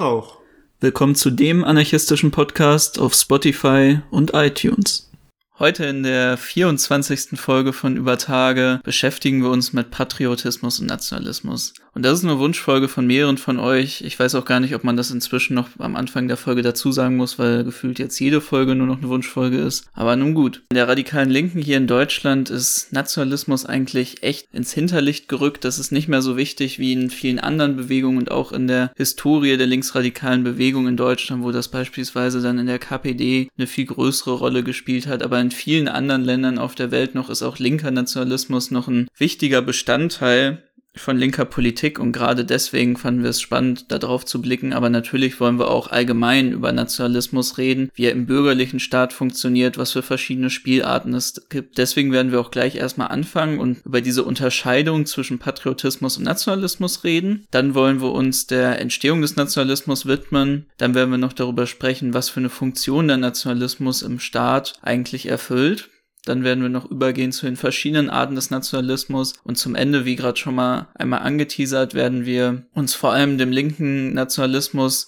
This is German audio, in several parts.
Auch. Willkommen zu dem anarchistischen Podcast auf Spotify und iTunes. Heute in der 24. Folge von Über Tage beschäftigen wir uns mit Patriotismus und Nationalismus. Und das ist eine Wunschfolge von mehreren von euch. Ich weiß auch gar nicht, ob man das inzwischen noch am Anfang der Folge dazu sagen muss, weil gefühlt jetzt jede Folge nur noch eine Wunschfolge ist. Aber nun gut. In der radikalen Linken hier in Deutschland ist Nationalismus eigentlich echt ins Hinterlicht gerückt. Das ist nicht mehr so wichtig wie in vielen anderen Bewegungen und auch in der Historie der linksradikalen Bewegung in Deutschland, wo das beispielsweise dann in der KPD eine viel größere Rolle gespielt hat. Aber in vielen anderen Ländern auf der Welt noch ist auch linker Nationalismus noch ein wichtiger Bestandteil von linker Politik und gerade deswegen fanden wir es spannend, darauf zu blicken. Aber natürlich wollen wir auch allgemein über Nationalismus reden, wie er im bürgerlichen Staat funktioniert, was für verschiedene Spielarten es gibt. Deswegen werden wir auch gleich erstmal anfangen und über diese Unterscheidung zwischen Patriotismus und Nationalismus reden. Dann wollen wir uns der Entstehung des Nationalismus widmen. Dann werden wir noch darüber sprechen, was für eine Funktion der Nationalismus im Staat eigentlich erfüllt. Dann werden wir noch übergehen zu den verschiedenen Arten des Nationalismus. Und zum Ende, wie gerade schon mal einmal angeteasert, werden wir uns vor allem dem linken Nationalismus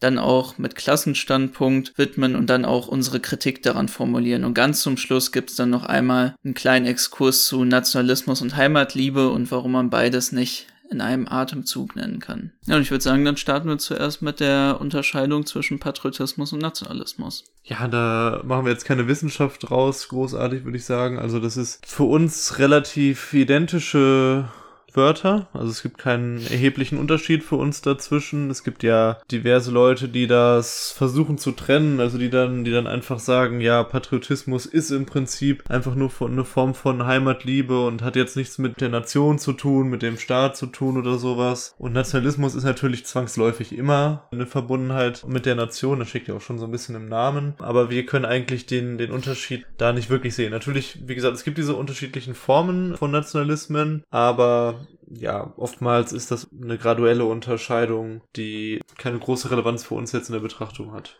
dann auch mit Klassenstandpunkt widmen und dann auch unsere Kritik daran formulieren. Und ganz zum Schluss gibt's dann noch einmal einen kleinen Exkurs zu Nationalismus und Heimatliebe und warum man beides nicht in einem Atemzug nennen kann. Ja, und ich würde sagen, dann starten wir zuerst mit der Unterscheidung zwischen Patriotismus und Nationalismus. Ja, da machen wir jetzt keine Wissenschaft draus, großartig würde ich sagen. Also das ist für uns relativ identische Wörter. Also es gibt keinen erheblichen Unterschied für uns dazwischen. Es gibt ja diverse Leute, die das versuchen zu trennen, also die dann, die dann einfach sagen, ja, Patriotismus ist im Prinzip einfach nur eine Form von Heimatliebe und hat jetzt nichts mit der Nation zu tun, mit dem Staat zu tun oder sowas. Und Nationalismus ist natürlich zwangsläufig immer eine Verbundenheit mit der Nation. Das steckt ja auch schon so ein bisschen im Namen. Aber wir können eigentlich den, den Unterschied da nicht wirklich sehen. Natürlich, wie gesagt, es gibt diese unterschiedlichen Formen von Nationalismen, aber ja, oftmals ist das eine graduelle Unterscheidung, die keine große Relevanz für uns jetzt in der Betrachtung hat.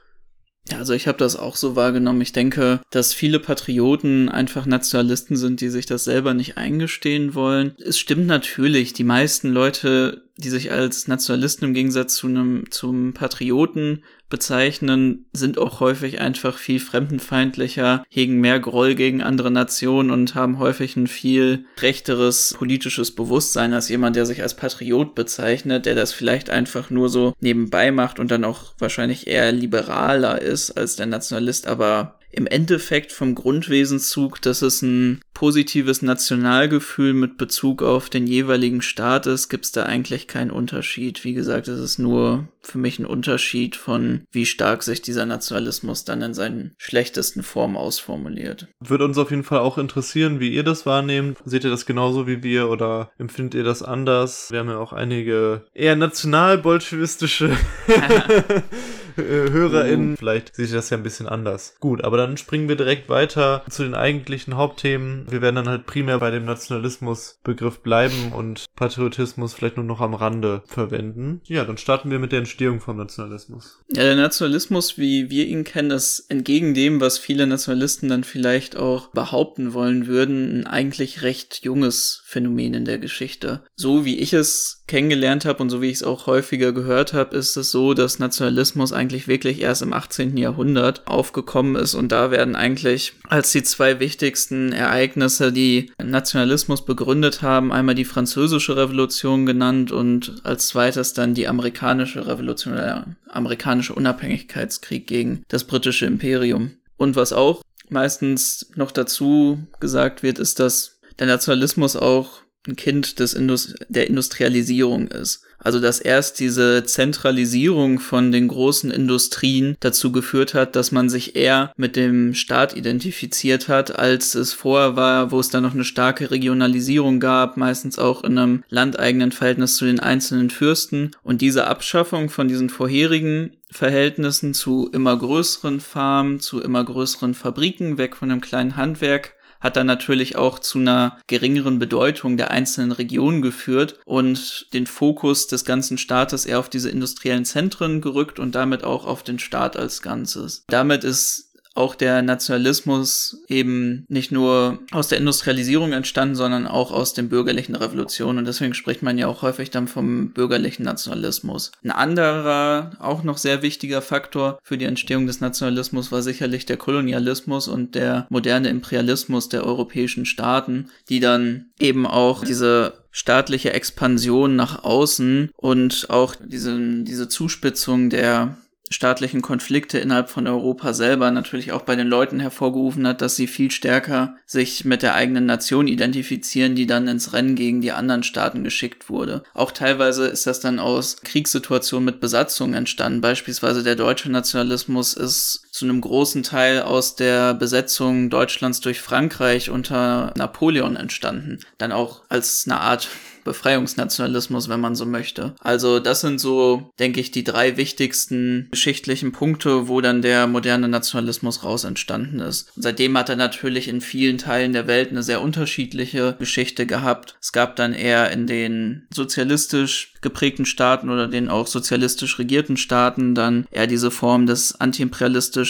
Ja, also ich habe das auch so wahrgenommen. Ich denke, dass viele Patrioten einfach Nationalisten sind, die sich das selber nicht eingestehen wollen. Es stimmt natürlich, die meisten Leute, die sich als Nationalisten im Gegensatz zu einem zum Patrioten bezeichnen, sind auch häufig einfach viel fremdenfeindlicher, hegen mehr Groll gegen andere Nationen und haben häufig ein viel rechteres politisches Bewusstsein als jemand, der sich als Patriot bezeichnet, der das vielleicht einfach nur so nebenbei macht und dann auch wahrscheinlich eher liberaler ist als der Nationalist, aber im Endeffekt vom Grundwesenszug, dass es ein positives Nationalgefühl mit Bezug auf den jeweiligen Staat ist, gibt es da eigentlich keinen Unterschied. Wie gesagt, es ist nur für mich ein Unterschied von, wie stark sich dieser Nationalismus dann in seinen schlechtesten Formen ausformuliert. Würde uns auf jeden Fall auch interessieren, wie ihr das wahrnehmt. Seht ihr das genauso wie wir oder empfindet ihr das anders? Wir haben ja auch einige eher national-bolschewistische HörerInnen. Mhm. Vielleicht seht ihr das ja ein bisschen anders. Gut, aber dann springen wir direkt weiter zu den eigentlichen Hauptthemen. Wir werden dann halt primär bei dem Nationalismusbegriff bleiben und Patriotismus vielleicht nur noch am Rande verwenden. Ja, dann starten wir mit der Entstehung vom Nationalismus. Ja, der Nationalismus, wie wir ihn kennen, ist entgegen dem, was viele Nationalisten dann vielleicht auch behaupten wollen würden, ein eigentlich recht junges Phänomen in der Geschichte. So wie ich es kennengelernt habe und so wie ich es auch häufiger gehört habe, ist es so, dass Nationalismus eigentlich wirklich erst im 18. Jahrhundert aufgekommen ist und da werden eigentlich als die zwei wichtigsten Ereignisse, die Nationalismus begründet haben, einmal die französische Revolution genannt und als zweites dann die amerikanische Revolution, der amerikanische Unabhängigkeitskrieg gegen das britische Imperium. Und was auch meistens noch dazu gesagt wird, ist, dass der Nationalismus auch ein Kind des Indus der Industrialisierung ist. Also dass erst diese Zentralisierung von den großen Industrien dazu geführt hat, dass man sich eher mit dem Staat identifiziert hat, als es vorher war, wo es dann noch eine starke Regionalisierung gab, meistens auch in einem landeigenen Verhältnis zu den einzelnen Fürsten. Und diese Abschaffung von diesen vorherigen Verhältnissen zu immer größeren Farmen, zu immer größeren Fabriken, weg von einem kleinen Handwerk, hat dann natürlich auch zu einer geringeren Bedeutung der einzelnen Regionen geführt und den Fokus des ganzen Staates eher auf diese industriellen Zentren gerückt und damit auch auf den Staat als Ganzes. Damit ist auch der Nationalismus eben nicht nur aus der Industrialisierung entstanden, sondern auch aus den bürgerlichen Revolutionen. Und deswegen spricht man ja auch häufig dann vom bürgerlichen Nationalismus. Ein anderer, auch noch sehr wichtiger Faktor für die Entstehung des Nationalismus war sicherlich der Kolonialismus und der moderne Imperialismus der europäischen Staaten, die dann eben auch diese staatliche Expansion nach außen und auch diese, diese Zuspitzung der staatlichen Konflikte innerhalb von Europa selber natürlich auch bei den Leuten hervorgerufen hat, dass sie viel stärker sich mit der eigenen Nation identifizieren, die dann ins Rennen gegen die anderen Staaten geschickt wurde. Auch teilweise ist das dann aus Kriegssituationen mit Besatzung entstanden. Beispielsweise der deutsche Nationalismus ist zu einem großen Teil aus der Besetzung Deutschlands durch Frankreich unter Napoleon entstanden. Dann auch als eine Art Befreiungsnationalismus, wenn man so möchte. Also das sind so, denke ich, die drei wichtigsten geschichtlichen Punkte, wo dann der moderne Nationalismus raus entstanden ist. Und seitdem hat er natürlich in vielen Teilen der Welt eine sehr unterschiedliche Geschichte gehabt. Es gab dann eher in den sozialistisch geprägten Staaten oder den auch sozialistisch regierten Staaten dann eher diese Form des antiimperialistischen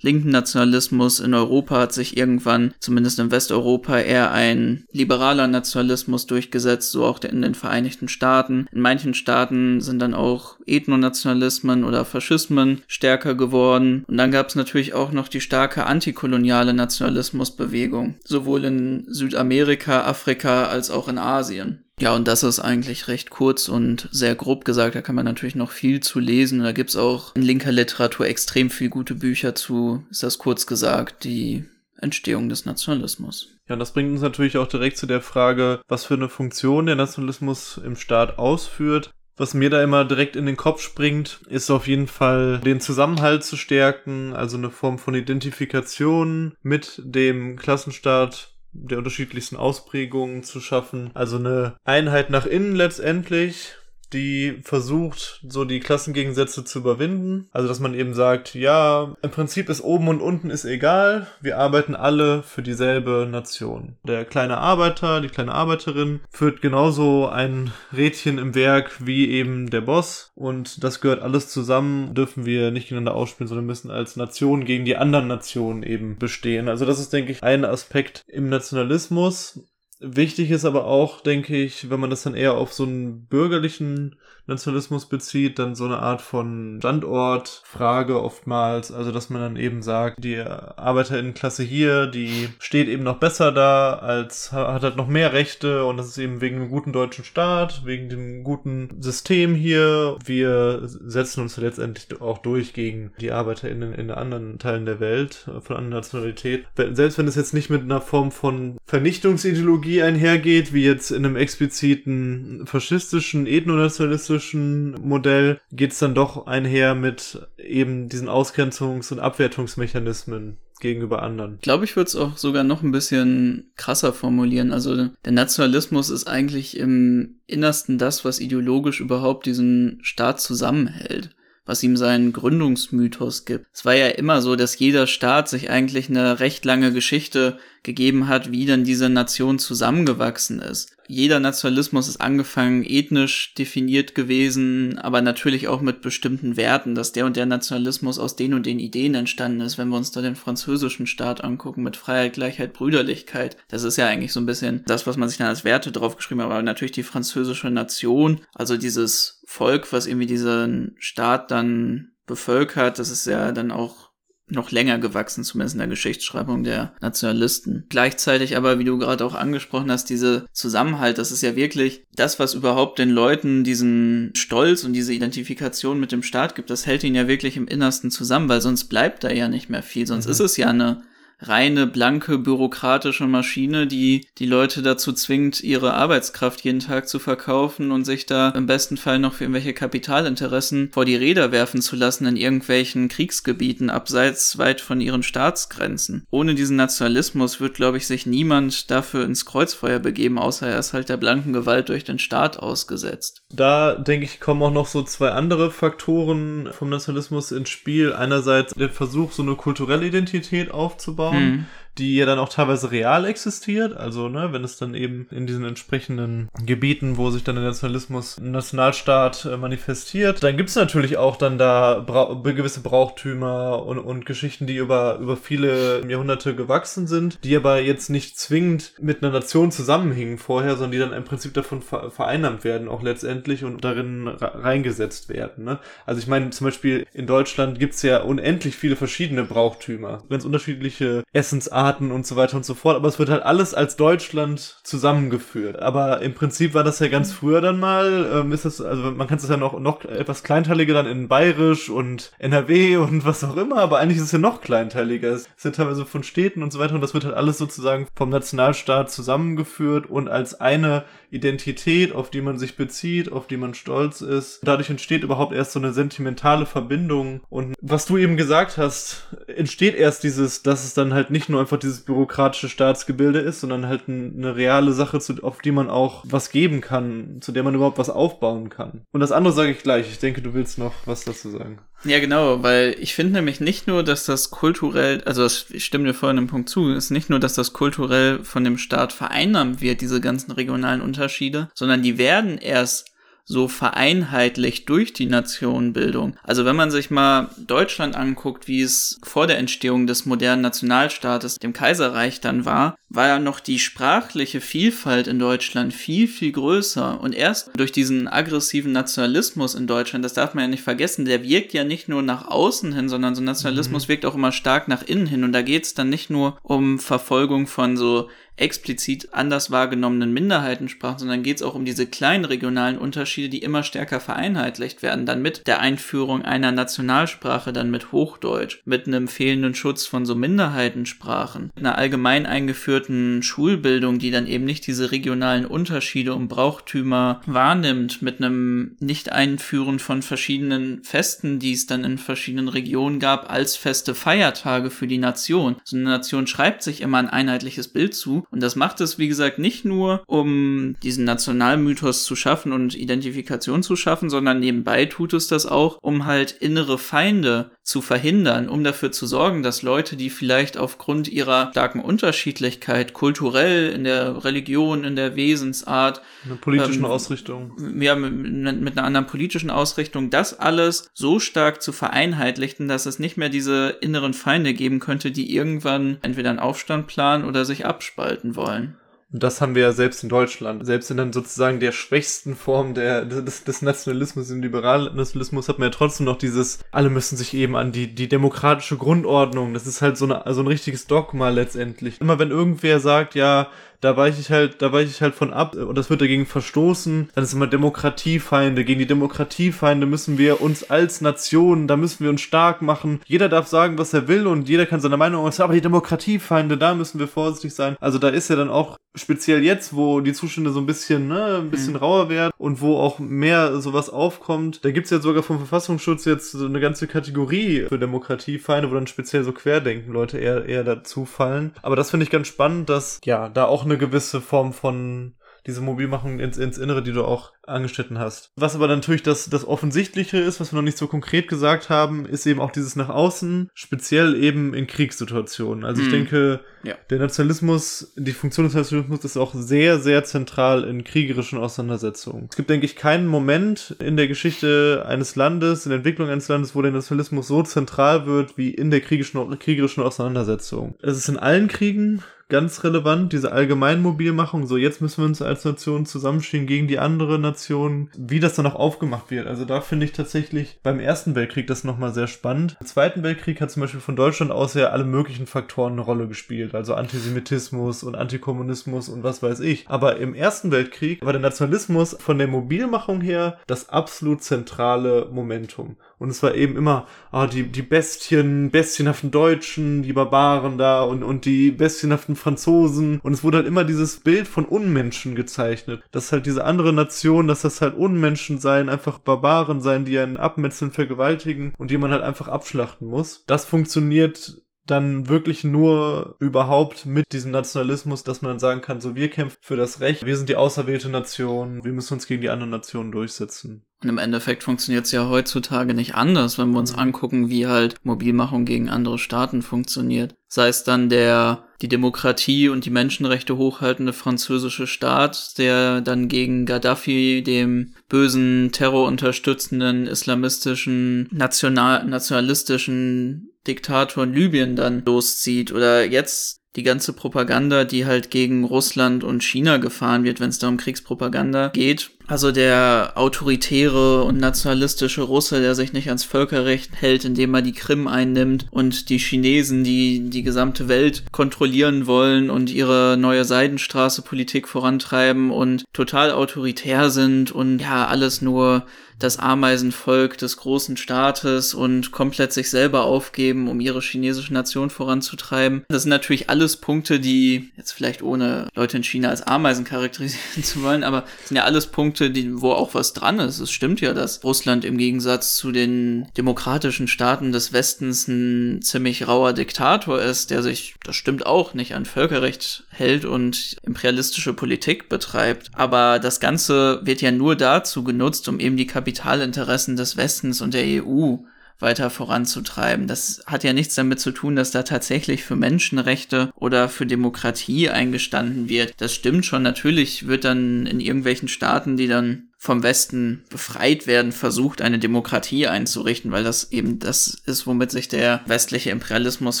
linken Nationalismus. In Europa hat sich irgendwann, zumindest in Westeuropa, eher ein liberaler Nationalismus durchgesetzt, so auch in den Vereinigten Staaten. In manchen Staaten sind dann auch Ethnonationalismen oder Faschismen stärker geworden. Und dann gab es natürlich auch noch die starke antikoloniale Nationalismusbewegung, sowohl in Südamerika, Afrika als auch in Asien. Ja, und das ist eigentlich recht kurz und sehr grob gesagt. Da kann man natürlich noch viel zu lesen. Da gibt's auch in linker Literatur extrem viel gute Bücher zu, ist das kurz gesagt, die Entstehung des Nationalismus. Ja, und das bringt uns natürlich auch direkt zu der Frage, was für eine Funktion der Nationalismus im Staat ausführt. Was mir da immer direkt in den Kopf springt, ist auf jeden Fall den Zusammenhalt zu stärken, also eine Form von Identifikation mit dem Klassenstaat der unterschiedlichsten Ausprägungen zu schaffen. Also eine Einheit nach innen letztendlich die versucht, so die Klassengegensätze zu überwinden. Also, dass man eben sagt, ja, im Prinzip ist oben und unten ist egal. Wir arbeiten alle für dieselbe Nation. Der kleine Arbeiter, die kleine Arbeiterin führt genauso ein Rädchen im Werk wie eben der Boss. Und das gehört alles zusammen, dürfen wir nicht gegeneinander ausspielen, sondern müssen als Nation gegen die anderen Nationen eben bestehen. Also, das ist, denke ich, ein Aspekt im Nationalismus. Wichtig ist aber auch, denke ich, wenn man das dann eher auf so einen bürgerlichen Nationalismus bezieht, dann so eine Art von Standortfrage oftmals. Also, dass man dann eben sagt, die Arbeiterinnenklasse hier, die steht eben noch besser da, als hat halt noch mehr Rechte und das ist eben wegen dem guten deutschen Staat, wegen dem guten System hier. Wir setzen uns letztendlich auch durch gegen die Arbeiterinnen in anderen Teilen der Welt, von anderen Nationalität. Selbst wenn es jetzt nicht mit einer Form von Vernichtungsideologie einhergeht, wie jetzt in einem expliziten faschistischen, ethnonationalistischen klassischen Modell geht es dann doch einher mit eben diesen Ausgrenzungs- und Abwertungsmechanismen gegenüber anderen. Ich glaube, ich würde es auch sogar noch ein bisschen krasser formulieren. Also der Nationalismus ist eigentlich im Innersten das, was ideologisch überhaupt diesen Staat zusammenhält was ihm seinen Gründungsmythos gibt. Es war ja immer so, dass jeder Staat sich eigentlich eine recht lange Geschichte gegeben hat, wie dann diese Nation zusammengewachsen ist jeder Nationalismus ist angefangen ethnisch definiert gewesen, aber natürlich auch mit bestimmten Werten, dass der und der Nationalismus aus den und den Ideen entstanden ist. Wenn wir uns da den französischen Staat angucken mit Freiheit, Gleichheit, Brüderlichkeit, das ist ja eigentlich so ein bisschen das, was man sich dann als Werte draufgeschrieben hat, aber natürlich die französische Nation, also dieses Volk, was irgendwie diesen Staat dann bevölkert, das ist ja dann auch noch länger gewachsen, zumindest in der Geschichtsschreibung der Nationalisten. Gleichzeitig aber, wie du gerade auch angesprochen hast, diese Zusammenhalt, das ist ja wirklich das, was überhaupt den Leuten diesen Stolz und diese Identifikation mit dem Staat gibt, das hält ihn ja wirklich im Innersten zusammen, weil sonst bleibt da ja nicht mehr viel, sonst mhm. ist es ja eine reine, blanke, bürokratische Maschine, die die Leute dazu zwingt, ihre Arbeitskraft jeden Tag zu verkaufen und sich da im besten Fall noch für irgendwelche Kapitalinteressen vor die Räder werfen zu lassen in irgendwelchen Kriegsgebieten abseits weit von ihren Staatsgrenzen. Ohne diesen Nationalismus wird, glaube ich, sich niemand dafür ins Kreuzfeuer begeben, außer er ist halt der blanken Gewalt durch den Staat ausgesetzt. Da, denke ich, kommen auch noch so zwei andere Faktoren vom Nationalismus ins Spiel. Einerseits der Versuch, so eine kulturelle Identität aufzubauen, mhm. Die ja dann auch teilweise real existiert. Also, ne, wenn es dann eben in diesen entsprechenden Gebieten, wo sich dann der Nationalismus, Nationalstaat äh, manifestiert, dann gibt es natürlich auch dann da Bra gewisse Brauchtümer und, und Geschichten, die über, über viele Jahrhunderte gewachsen sind, die aber jetzt nicht zwingend mit einer Nation zusammenhingen vorher, sondern die dann im Prinzip davon vereinnahmt werden, auch letztendlich und darin reingesetzt werden. Ne? Also ich meine, zum Beispiel in Deutschland gibt's ja unendlich viele verschiedene Brauchtümer, ganz unterschiedliche Essensarten und so weiter und so fort, aber es wird halt alles als Deutschland zusammengeführt. Aber im Prinzip war das ja ganz früher dann mal, ähm, ist das, also man kann es ja noch, noch etwas kleinteiliger dann in Bayerisch und NRW und was auch immer, aber eigentlich ist es ja noch kleinteiliger. Es sind teilweise von Städten und so weiter und das wird halt alles sozusagen vom Nationalstaat zusammengeführt und als eine Identität, auf die man sich bezieht, auf die man stolz ist. Dadurch entsteht überhaupt erst so eine sentimentale Verbindung. Und was du eben gesagt hast, entsteht erst dieses, dass es dann halt nicht nur einfach dieses bürokratische Staatsgebilde ist, sondern halt eine reale Sache, auf die man auch was geben kann, zu der man überhaupt was aufbauen kann. Und das andere sage ich gleich. Ich denke, du willst noch was dazu sagen. Ja, genau, weil ich finde nämlich nicht nur, dass das kulturell, also das, ich stimme dir vorhin im Punkt zu, ist nicht nur, dass das kulturell von dem Staat vereinnahmt wird, diese ganzen regionalen Unterschiede, sondern die werden erst so vereinheitlicht durch die Nationenbildung. Also wenn man sich mal Deutschland anguckt, wie es vor der Entstehung des modernen Nationalstaates, dem Kaiserreich dann war, war ja noch die sprachliche Vielfalt in Deutschland viel, viel größer. Und erst durch diesen aggressiven Nationalismus in Deutschland, das darf man ja nicht vergessen, der wirkt ja nicht nur nach außen hin, sondern so Nationalismus mhm. wirkt auch immer stark nach innen hin. Und da geht es dann nicht nur um Verfolgung von so explizit anders wahrgenommenen Minderheitensprachen, sondern geht es auch um diese kleinen regionalen Unterschiede, die immer stärker vereinheitlicht werden. Dann mit der Einführung einer Nationalsprache, dann mit Hochdeutsch, mit einem fehlenden Schutz von so Minderheitensprachen, einer allgemein eingeführten Schulbildung, die dann eben nicht diese regionalen Unterschiede und Brauchtümer wahrnimmt, mit einem Nicht-Einführen von verschiedenen Festen, die es dann in verschiedenen Regionen gab, als feste Feiertage für die Nation. So eine Nation schreibt sich immer ein einheitliches Bild zu und das macht es, wie gesagt, nicht nur, um diesen Nationalmythos zu schaffen und Identifikation zu schaffen, sondern nebenbei tut es das auch, um halt innere Feinde zu verhindern, um dafür zu sorgen, dass Leute, die vielleicht aufgrund ihrer starken Unterschiedlichkeit kulturell, in der Religion, in der Wesensart, eine politischen ähm, Ausrichtung, ja, mit, mit einer anderen politischen Ausrichtung, das alles so stark zu vereinheitlichen, dass es nicht mehr diese inneren Feinde geben könnte, die irgendwann entweder einen Aufstand planen oder sich abspalten halten wollen. Und das haben wir ja selbst in Deutschland. Selbst in dann sozusagen der schwächsten Form der, des, des Nationalismus, im liberalen Nationalismus, hat man ja trotzdem noch dieses, alle müssen sich eben an die, die demokratische Grundordnung, das ist halt so, eine, so ein richtiges Dogma letztendlich. Immer wenn irgendwer sagt, ja, da weiche ich halt, da weiche ich halt von ab und das wird dagegen verstoßen. Dann ist immer Demokratiefeinde. Gegen die Demokratiefeinde müssen wir uns als Nation, da müssen wir uns stark machen. Jeder darf sagen, was er will und jeder kann seine Meinung äußern, aber die Demokratiefeinde, da müssen wir vorsichtig sein. Also da ist ja dann auch speziell jetzt, wo die Zustände so ein bisschen, ne, ein bisschen mhm. rauer werden und wo auch mehr sowas aufkommt. Da gibt's ja sogar vom Verfassungsschutz jetzt so eine ganze Kategorie für Demokratiefeinde, wo dann speziell so Querdenken Leute eher, eher dazu fallen. Aber das finde ich ganz spannend, dass, ja, da auch eine gewisse Form von diese Mobilmachung ins, ins Innere, die du auch angeschnitten hast. Was aber natürlich das, das Offensichtliche ist, was wir noch nicht so konkret gesagt haben, ist eben auch dieses nach außen, speziell eben in Kriegssituationen. Also ich hm. denke, ja. der Nationalismus, die Funktion des Nationalismus ist auch sehr, sehr zentral in kriegerischen Auseinandersetzungen. Es gibt, denke ich, keinen Moment in der Geschichte eines Landes, in der Entwicklung eines Landes, wo der Nationalismus so zentral wird wie in der kriegerischen, kriegerischen Auseinandersetzung. Es ist in allen Kriegen ganz relevant, diese Allgemeinmobilmachung, so jetzt müssen wir uns als Nation zusammenstehen gegen die andere Nation, wie das dann auch aufgemacht wird. Also da finde ich tatsächlich beim Ersten Weltkrieg das nochmal sehr spannend. Im Zweiten Weltkrieg hat zum Beispiel von Deutschland aus ja alle möglichen Faktoren eine Rolle gespielt, also Antisemitismus und Antikommunismus und was weiß ich. Aber im Ersten Weltkrieg war der Nationalismus von der Mobilmachung her das absolut zentrale Momentum. Und es war eben immer, ah, die, die Bestien, bestienhaften Deutschen, die Barbaren da und, und die bestienhaften Franzosen. Und es wurde halt immer dieses Bild von Unmenschen gezeichnet. Dass halt diese andere Nation, dass das halt Unmenschen seien, einfach Barbaren seien, die einen abmetzeln, vergewaltigen und die man halt einfach abschlachten muss. Das funktioniert dann wirklich nur überhaupt mit diesem Nationalismus, dass man dann sagen kann, so wir kämpfen für das Recht, wir sind die auserwählte Nation, wir müssen uns gegen die anderen Nationen durchsetzen. Und im Endeffekt funktioniert es ja heutzutage nicht anders, wenn wir uns mhm. angucken, wie halt Mobilmachung gegen andere Staaten funktioniert. Sei es dann der die Demokratie und die Menschenrechte hochhaltende französische Staat, der dann gegen Gaddafi, dem bösen, terrorunterstützenden, islamistischen, national nationalistischen Diktator in Libyen dann loszieht. Oder jetzt die ganze Propaganda, die halt gegen Russland und China gefahren wird, wenn es da um Kriegspropaganda geht. Also der autoritäre und nationalistische Russe, der sich nicht ans Völkerrecht hält, indem er die Krim einnimmt und die Chinesen, die die gesamte Welt kontrollieren wollen und ihre neue Seidenstraße-Politik vorantreiben und total autoritär sind und ja, alles nur das Ameisenvolk des großen Staates und komplett sich selber aufgeben, um ihre chinesische Nation voranzutreiben. Das sind natürlich alles Punkte, die jetzt vielleicht ohne Leute in China als Ameisen charakterisieren zu wollen, aber sind ja alles Punkte, die, wo auch was dran ist. Es stimmt ja, dass Russland im Gegensatz zu den demokratischen Staaten des Westens ein ziemlich rauer Diktator ist, der sich, das stimmt auch, nicht an Völkerrecht hält und imperialistische Politik betreibt. Aber das Ganze wird ja nur dazu genutzt, um eben die Kapital Kapitalinteressen des Westens und der EU weiter voranzutreiben. Das hat ja nichts damit zu tun, dass da tatsächlich für Menschenrechte oder für Demokratie eingestanden wird. Das stimmt schon. Natürlich wird dann in irgendwelchen Staaten, die dann vom Westen befreit werden, versucht, eine Demokratie einzurichten, weil das eben das ist, womit sich der westliche Imperialismus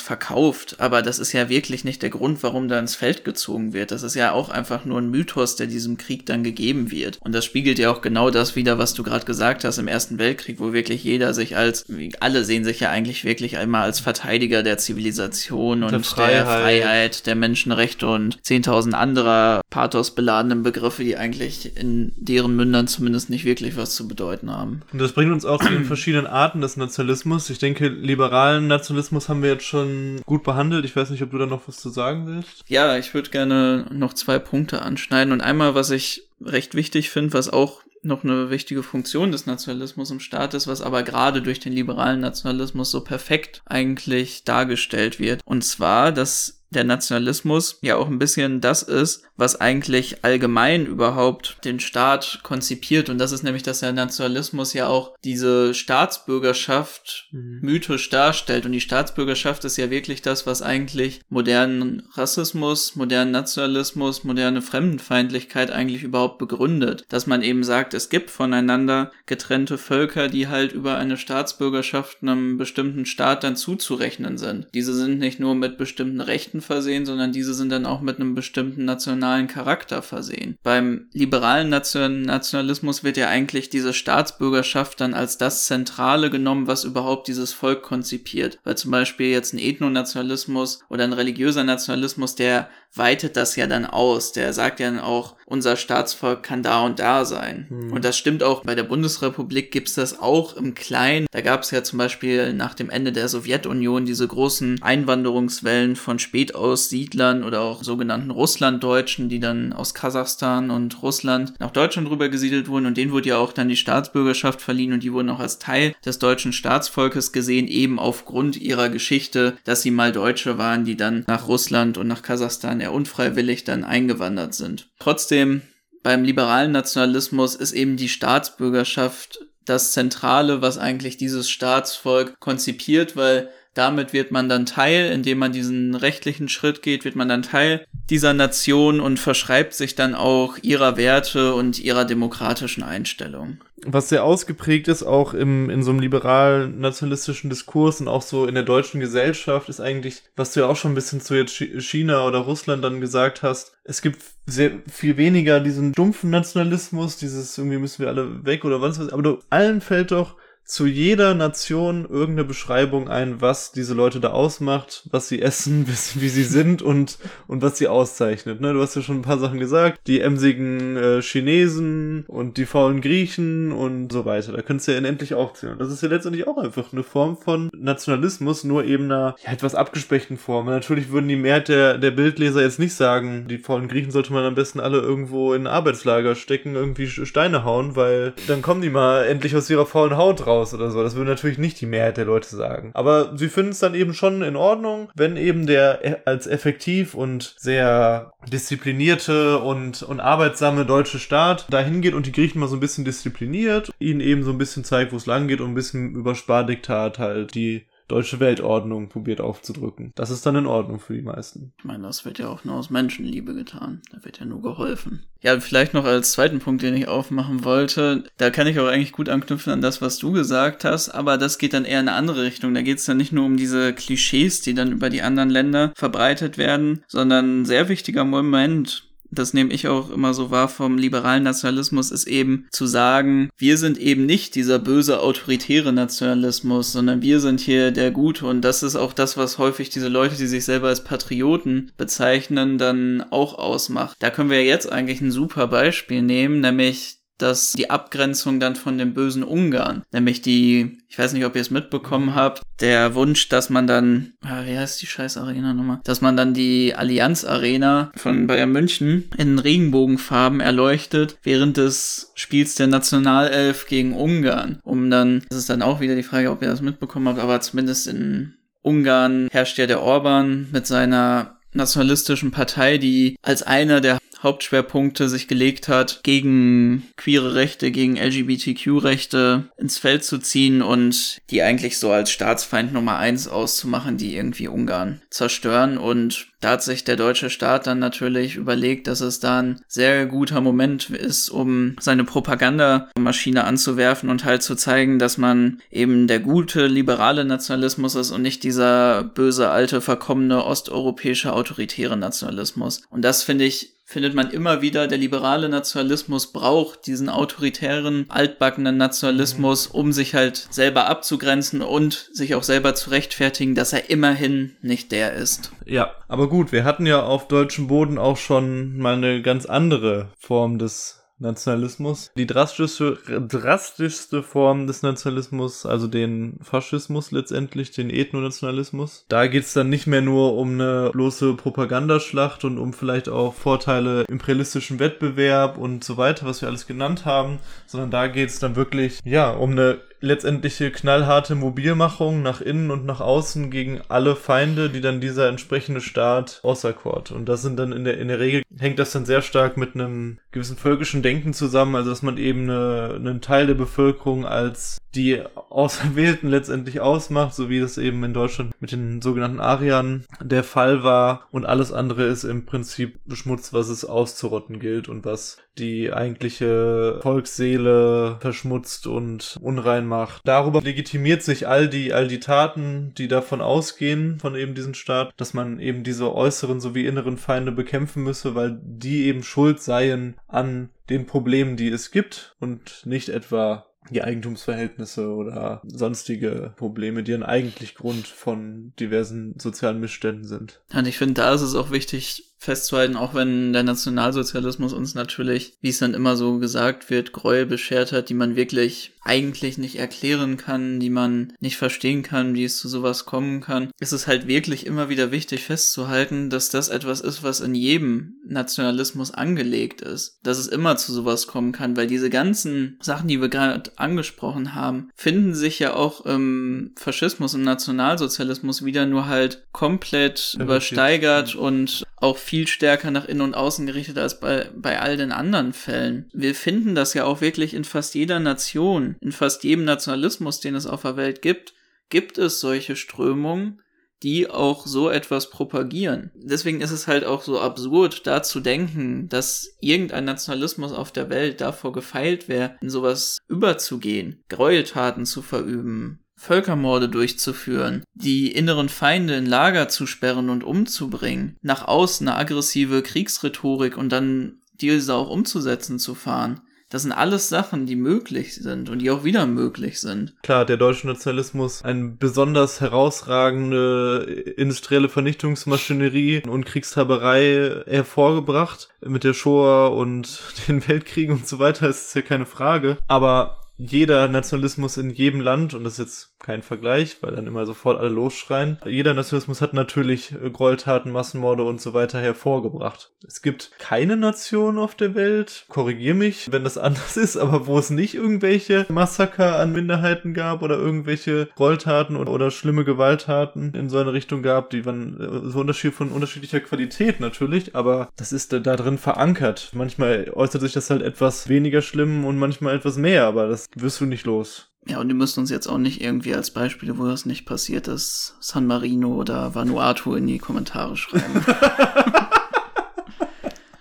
verkauft. Aber das ist ja wirklich nicht der Grund, warum da ins Feld gezogen wird. Das ist ja auch einfach nur ein Mythos, der diesem Krieg dann gegeben wird. Und das spiegelt ja auch genau das wieder, was du gerade gesagt hast im Ersten Weltkrieg, wo wirklich jeder sich als, alle sehen sich ja eigentlich wirklich einmal als Verteidiger der Zivilisation und der Freiheit, der, Freiheit, der Menschenrechte und 10.000 anderer pathosbeladenen Begriffe, die eigentlich in deren Mündern zumindest nicht wirklich was zu bedeuten haben. Und das bringt uns auch zu den verschiedenen Arten des Nationalismus. Ich denke, liberalen Nationalismus haben wir jetzt schon gut behandelt. Ich weiß nicht, ob du da noch was zu sagen willst. Ja, ich würde gerne noch zwei Punkte anschneiden. Und einmal, was ich recht wichtig finde, was auch noch eine wichtige Funktion des Nationalismus im Staat ist, was aber gerade durch den liberalen Nationalismus so perfekt eigentlich dargestellt wird. Und zwar, dass der Nationalismus ja auch ein bisschen das ist, was eigentlich allgemein überhaupt den Staat konzipiert. Und das ist nämlich, dass der Nationalismus ja auch diese Staatsbürgerschaft mhm. mythisch darstellt. Und die Staatsbürgerschaft ist ja wirklich das, was eigentlich modernen Rassismus, modernen Nationalismus, moderne Fremdenfeindlichkeit eigentlich überhaupt begründet. Dass man eben sagt, es gibt voneinander getrennte Völker, die halt über eine Staatsbürgerschaft einem bestimmten Staat dann zuzurechnen sind. Diese sind nicht nur mit bestimmten Rechten Rechten versehen, sondern diese sind dann auch mit einem bestimmten nationalen Charakter versehen. Beim liberalen Nationalismus wird ja eigentlich diese Staatsbürgerschaft dann als das Zentrale genommen, was überhaupt dieses Volk konzipiert. Weil zum Beispiel jetzt ein Ethnonationalismus oder ein religiöser Nationalismus, der weitet das ja dann aus. Der sagt ja dann auch, unser Staatsvolk kann da und da sein. Mhm. Und das stimmt auch, bei der Bundesrepublik gibt's das auch im Kleinen. Da gab's ja zum Beispiel nach dem Ende der Sowjetunion diese großen Einwanderungswellen von Spätaussiedlern oder auch sogenannten Russlanddeutschen, die dann aus Kasachstan und Russland nach Deutschland rüber gesiedelt wurden und denen wurde ja auch dann die Staatsbürgerschaft verliehen und die wurden auch als Teil des deutschen Staatsvolkes gesehen, eben aufgrund ihrer Geschichte, dass sie mal Deutsche waren, die dann nach Russland und nach Kasachstan eher unfreiwillig dann eingewandert sind. Trotzdem, beim liberalen Nationalismus ist eben die Staatsbürgerschaft das Zentrale, was eigentlich dieses Staatsvolk konzipiert, weil damit wird man dann Teil, indem man diesen rechtlichen Schritt geht, wird man dann Teil dieser Nation und verschreibt sich dann auch ihrer Werte und ihrer demokratischen Einstellung. Was sehr ausgeprägt ist, auch im, in so einem liberal-nationalistischen Diskurs und auch so in der deutschen Gesellschaft, ist eigentlich, was du ja auch schon ein bisschen zu jetzt China oder Russland dann gesagt hast, es gibt sehr viel weniger diesen dumpfen Nationalismus, dieses irgendwie müssen wir alle weg oder was, aber du, allen fällt doch zu jeder Nation irgendeine Beschreibung ein, was diese Leute da ausmacht, was sie essen, wie sie sind und, und was sie auszeichnet. Ne? Du hast ja schon ein paar Sachen gesagt. Die emsigen äh, Chinesen und die faulen Griechen und so weiter. Da könntest du ja unendlich aufzählen. Das ist ja letztendlich auch einfach eine Form von Nationalismus, nur eben einer ja, etwas abgespeckten Form. Und natürlich würden die Mehrheit der, der Bildleser jetzt nicht sagen, die faulen Griechen sollte man am besten alle irgendwo in ein Arbeitslager stecken, irgendwie Steine hauen, weil dann kommen die mal endlich aus ihrer faulen Haut raus aus oder so. Das würde natürlich nicht die Mehrheit der Leute sagen. Aber sie finden es dann eben schon in Ordnung, wenn eben der e- als effektiv und sehr disziplinierte und, und arbeitsame deutsche Staat dahin geht und die Griechen mal so ein bisschen diszipliniert, ihnen eben so ein bisschen zeigt, wo es lang geht und ein bisschen über Spardiktat halt die deutsche Weltordnung probiert aufzudrücken. Das ist dann in Ordnung für die meisten. Ich meine, das wird ja auch nur aus Menschenliebe getan. Da wird ja nur geholfen. Ja, vielleicht noch als zweiten Punkt, den ich aufmachen wollte. Da kann ich auch eigentlich gut anknüpfen an das, was du gesagt hast, aber das geht dann eher in eine andere Richtung. Da geht es dann nicht nur um diese Klischees, die dann über die anderen Länder verbreitet werden, sondern ein sehr wichtiger Moment, das nehme ich auch immer so wahr vom liberalen Nationalismus, ist eben zu sagen, wir sind eben nicht dieser böse autoritäre Nationalismus, sondern wir sind hier der Gute und das ist auch das, was häufig diese Leute, die sich selber als Patrioten bezeichnen, dann auch ausmacht. Da können wir jetzt eigentlich ein super Beispiel nehmen, nämlich dass die Abgrenzung dann von dem bösen Ungarn, nämlich die, ich weiß nicht, ob ihr es mitbekommen habt, der Wunsch, dass man dann, ah, wie heißt die scheiß Arena nochmal, dass man dann die Allianz Arena von Bayern München in Regenbogenfarben erleuchtet während des Spiels der Nationalelf gegen Ungarn, um dann, das ist dann auch wieder die Frage, ob ihr das mitbekommen habt, aber zumindest in Ungarn herrscht ja der Orban mit seiner nationalistischen Partei, die als einer der Hauptschwerpunkte sich gelegt hat, gegen queere Rechte, gegen LGBTQ-Rechte ins Feld zu ziehen und die eigentlich so als Staatsfeind Nummer eins auszumachen, die irgendwie Ungarn zerstören. Und da hat sich der deutsche Staat dann natürlich überlegt, dass es da ein sehr guter Moment ist, um seine Propagandamaschine anzuwerfen und halt zu zeigen, dass man eben der gute liberale Nationalismus ist und nicht dieser böse, alte, verkommene osteuropäische autoritäre Nationalismus. Und das finde ich findet man immer wieder, der liberale Nationalismus braucht diesen autoritären, altbackenen Nationalismus, um sich halt selber abzugrenzen und sich auch selber zu rechtfertigen, dass er immerhin nicht der ist. Ja, aber gut, wir hatten ja auf deutschem Boden auch schon mal eine ganz andere Form des Nationalismus. Die drastischste, drastischste Form des Nationalismus, also den Faschismus letztendlich, den Ethnonationalismus. Da geht's dann nicht mehr nur um eine bloße Propagandaschlacht und um vielleicht auch Vorteile imperialistischen Wettbewerb und so weiter, was wir alles genannt haben, sondern da geht's dann wirklich, ja, um eine letztendliche knallharte Mobilmachung nach innen und nach außen gegen alle Feinde, die dann dieser entsprechende Staat auserkort. Und das sind dann in der, in der Regel hängt das dann sehr stark mit einem gewissen völkischen Denken zusammen, also dass man eben eine, einen Teil der Bevölkerung als die Auserwählten letztendlich ausmacht, so wie das eben in Deutschland mit den sogenannten Ariern der Fall war. Und alles andere ist im Prinzip Schmutz, was es auszurotten gilt und was die eigentliche Volksseele verschmutzt und unrein macht. Darüber legitimiert sich all die, all die Taten, die davon ausgehen, von eben diesem Staat, dass man eben diese äußeren sowie inneren Feinde bekämpfen müsse, weil die eben schuld seien an den Problemen, die es gibt und nicht etwa die Eigentumsverhältnisse oder sonstige Probleme, die dann eigentlich Grund von diversen sozialen Missständen sind. Und ich finde, da ist es auch wichtig, festzuhalten, auch wenn der Nationalsozialismus uns natürlich, wie es dann immer so gesagt wird, Gräuel beschert hat, die man wirklich eigentlich nicht erklären kann, die man nicht verstehen kann, wie es zu sowas kommen kann, ist es halt wirklich immer wieder wichtig festzuhalten, dass das etwas ist, was in jedem Nationalismus angelegt ist, dass es immer zu sowas kommen kann, weil diese ganzen Sachen, die wir gerade angesprochen haben, finden sich ja auch im Faschismus, im Nationalsozialismus wieder nur halt komplett übersteigert und auch viel stärker nach innen und außen gerichtet als bei, bei all den anderen Fällen. Wir finden das ja auch wirklich in fast jeder Nation, in fast jedem Nationalismus, den es auf der Welt gibt, gibt es solche Strömungen, die auch so etwas propagieren. Deswegen ist es halt auch so absurd, da zu denken, dass irgendein Nationalismus auf der Welt davor gefeilt wäre, in sowas überzugehen, Gräueltaten zu verüben, Völkermorde durchzuführen, die inneren Feinde in Lager zu sperren und umzubringen, nach außen eine aggressive Kriegsrhetorik und dann diese auch umzusetzen zu fahren. Das sind alles Sachen, die möglich sind und die auch wieder möglich sind. Klar, der deutsche Nationalismus eine besonders herausragende industrielle Vernichtungsmaschinerie und Kriegstaberei hervorgebracht. Mit der Shoah und den Weltkriegen und so weiter ist es ja keine Frage. Aber jeder Nationalismus in jedem Land, und das ist jetzt kein Vergleich, weil dann immer sofort alle losschreien. Jeder Nationalismus hat natürlich äh, Gräueltaten, Massenmorde und so weiter hervorgebracht. Es gibt keine Nation auf der Welt, korrigier mich, wenn das anders ist, aber wo es nicht irgendwelche Massaker an Minderheiten gab oder irgendwelche Gräueltaten oder, oder schlimme Gewalttaten in so eine Richtung gab, die waren äh, so Unterschied von unterschiedlicher Qualität natürlich, aber das ist da drin verankert. Manchmal äußert sich das halt etwas weniger schlimm und manchmal etwas mehr, aber das wirst du nicht los. Ja, und ihr müsst uns jetzt auch nicht irgendwie als Beispiele, wo das nicht passiert ist, San Marino oder Vanuatu in die Kommentare schreiben.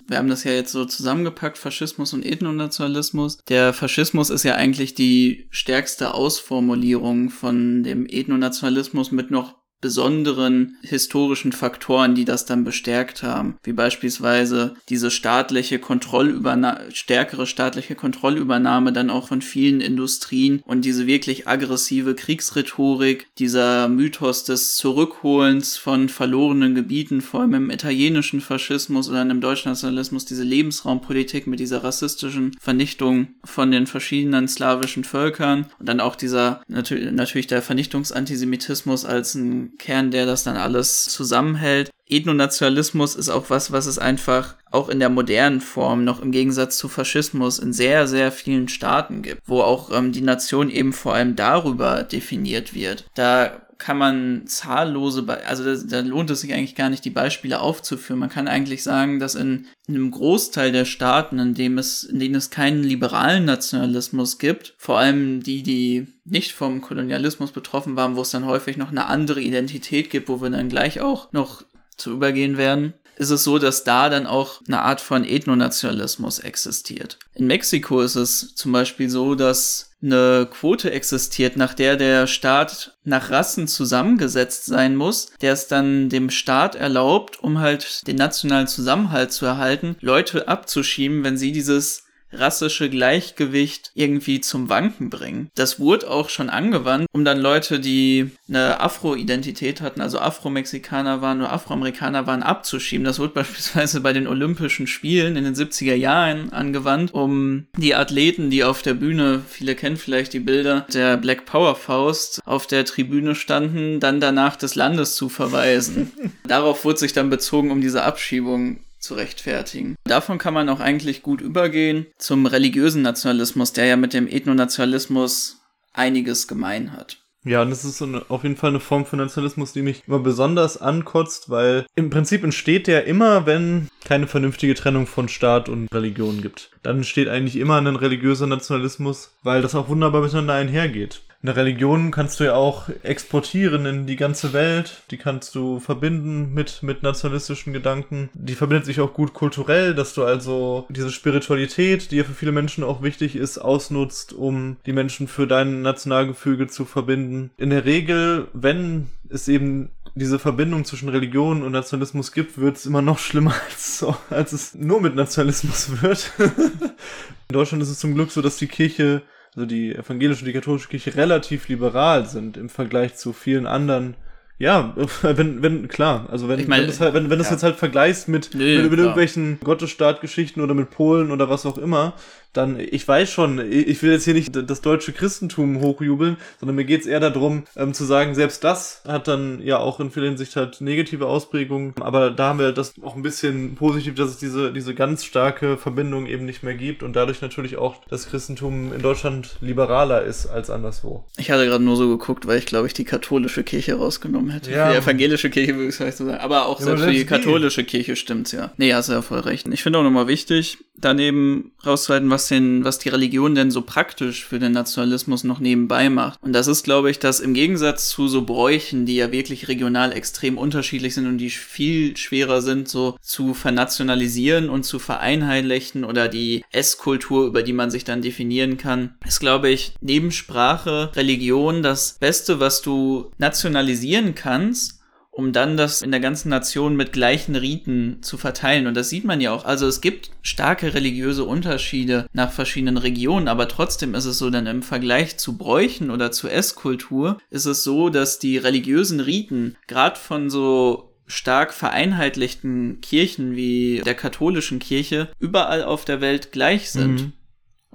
Wir haben das ja jetzt so zusammengepackt, Faschismus und Ethnonationalismus. Der Faschismus ist ja eigentlich die stärkste Ausformulierung von dem Ethnonationalismus mit noch besonderen historischen Faktoren, die das dann bestärkt haben, wie beispielsweise diese staatliche Kontrollübernahme, stärkere staatliche Kontrollübernahme dann auch von vielen Industrien und diese wirklich aggressive Kriegsrhetorik, dieser Mythos des Zurückholens von verlorenen Gebieten, vor allem im italienischen Faschismus oder im deutschen Nationalismus, diese Lebensraumpolitik mit dieser rassistischen Vernichtung von den verschiedenen slawischen Völkern und dann auch dieser natürlich der Vernichtungsantisemitismus als ein Kern, der das dann alles zusammenhält. Ethnonationalismus ist auch was, was es einfach auch in der modernen Form noch im Gegensatz zu Faschismus in sehr, sehr vielen Staaten gibt, wo auch ähm, die Nation eben vor allem darüber definiert wird. Da kann man zahllose, Be also da, da, lohnt es sich eigentlich gar nicht, die Beispiele aufzuführen. Man kann eigentlich sagen, dass in, in einem Großteil der Staaten, in, dem es, in denen es keinen liberalen Nationalismus gibt, vor allem die, die nicht vom Kolonialismus betroffen waren, wo es dann häufig noch eine andere Identität gibt, wo wir dann gleich auch noch zu übergehen werden, ist es so, dass da dann auch eine Art von Ethnonationalismus existiert. In Mexiko ist es zum Beispiel so, dass eine Quote existiert, nach der der Staat nach Rassen zusammengesetzt sein muss, der es dann dem Staat erlaubt, um halt den nationalen Zusammenhalt zu erhalten, Leute abzuschieben, wenn sie dieses rassische Gleichgewicht irgendwie zum Wanken bringen. Das wurde auch schon angewandt, um dann Leute, die eine Afro-Identität hatten, also Afro-Mexikaner waren oder Afroamerikaner waren, abzuschieben. Das wurde beispielsweise bei den Olympischen Spielen in den 70er Jahren angewandt, um die Athleten, die auf der Bühne, viele kennen vielleicht die Bilder der Black Power Faust, auf der Tribüne standen, dann danach des Landes zu verweisen. Darauf wurde sich dann bezogen, um diese Abschiebung zu rechtfertigen. Davon kann man auch eigentlich gut übergehen zum religiösen Nationalismus, der ja mit dem Ethnonationalismus einiges gemein hat. Ja, und das ist eine, auf jeden Fall eine Form von Nationalismus, die mich immer besonders ankotzt, weil im Prinzip entsteht der immer, wenn keine vernünftige Trennung von Staat und Religion gibt. Dann entsteht eigentlich immer ein religiöser Nationalismus, weil das auch wunderbar miteinander einhergeht eine Religion kannst du ja auch exportieren in die ganze Welt. Die kannst du verbinden mit, mit nationalistischen Gedanken. Die verbindet sich auch gut kulturell, dass du also diese Spiritualität, die ja für viele Menschen auch wichtig ist, ausnutzt, um die Menschen für dein Nationalgefüge zu verbinden. In der Regel, wenn es eben diese Verbindung zwischen Religion und Nationalismus gibt, wird es immer noch schlimmer, als, als es nur mit Nationalismus wird. in Deutschland ist es zum Glück so, dass die Kirche also die evangelische und die katholische Kirche relativ liberal sind im Vergleich zu vielen anderen ja, wenn, wenn, klar, also wenn, ich mein, wenn, das halt, wenn, wenn ja. das jetzt halt vergleichst mit, nee, mit, mit irgendwelchen Gottesstaatgeschichten oder mit Polen oder was auch immer, dann, ich weiß schon, ich will jetzt hier nicht das deutsche Christentum hochjubeln, sondern mir geht's eher darum, ähm, zu sagen, selbst das hat dann ja auch in vieler Hinsicht halt negative Ausprägungen, aber da haben wir das auch ein bisschen positiv, dass es diese, diese ganz starke Verbindung eben nicht mehr gibt und dadurch natürlich auch das Christentum in Deutschland liberaler ist als anderswo. Ich hatte gerade nur so geguckt, weil ich glaube ich die katholische Kirche rausgenommen hätte. Ja. Die evangelische Kirche würde ich sagen, aber auch ja, selbst für die katholische Kirche stimmt's ja. Nee, hast du ja voll recht. Ich finde auch nochmal wichtig, daneben rauszuhalten, was den, was die Religion denn so praktisch für den Nationalismus noch nebenbei macht. Und das ist, glaube ich, dass im Gegensatz zu so Bräuchen, die ja wirklich regional extrem unterschiedlich sind und die viel schwerer sind, so zu vernationalisieren und zu vereinheitlichen oder die Esskultur, über die man sich dann definieren kann, ist, glaube ich, neben Sprache, Religion das Beste, was du nationalisieren kannst um dann das in der ganzen Nation mit gleichen Riten zu verteilen. Und das sieht man ja auch. Also es gibt starke religiöse Unterschiede nach verschiedenen Regionen, aber trotzdem ist es so, dann im Vergleich zu Bräuchen oder zu Esskultur ist es so, dass die religiösen Riten gerade von so stark vereinheitlichten Kirchen wie der katholischen Kirche überall auf der Welt gleich sind. Mhm.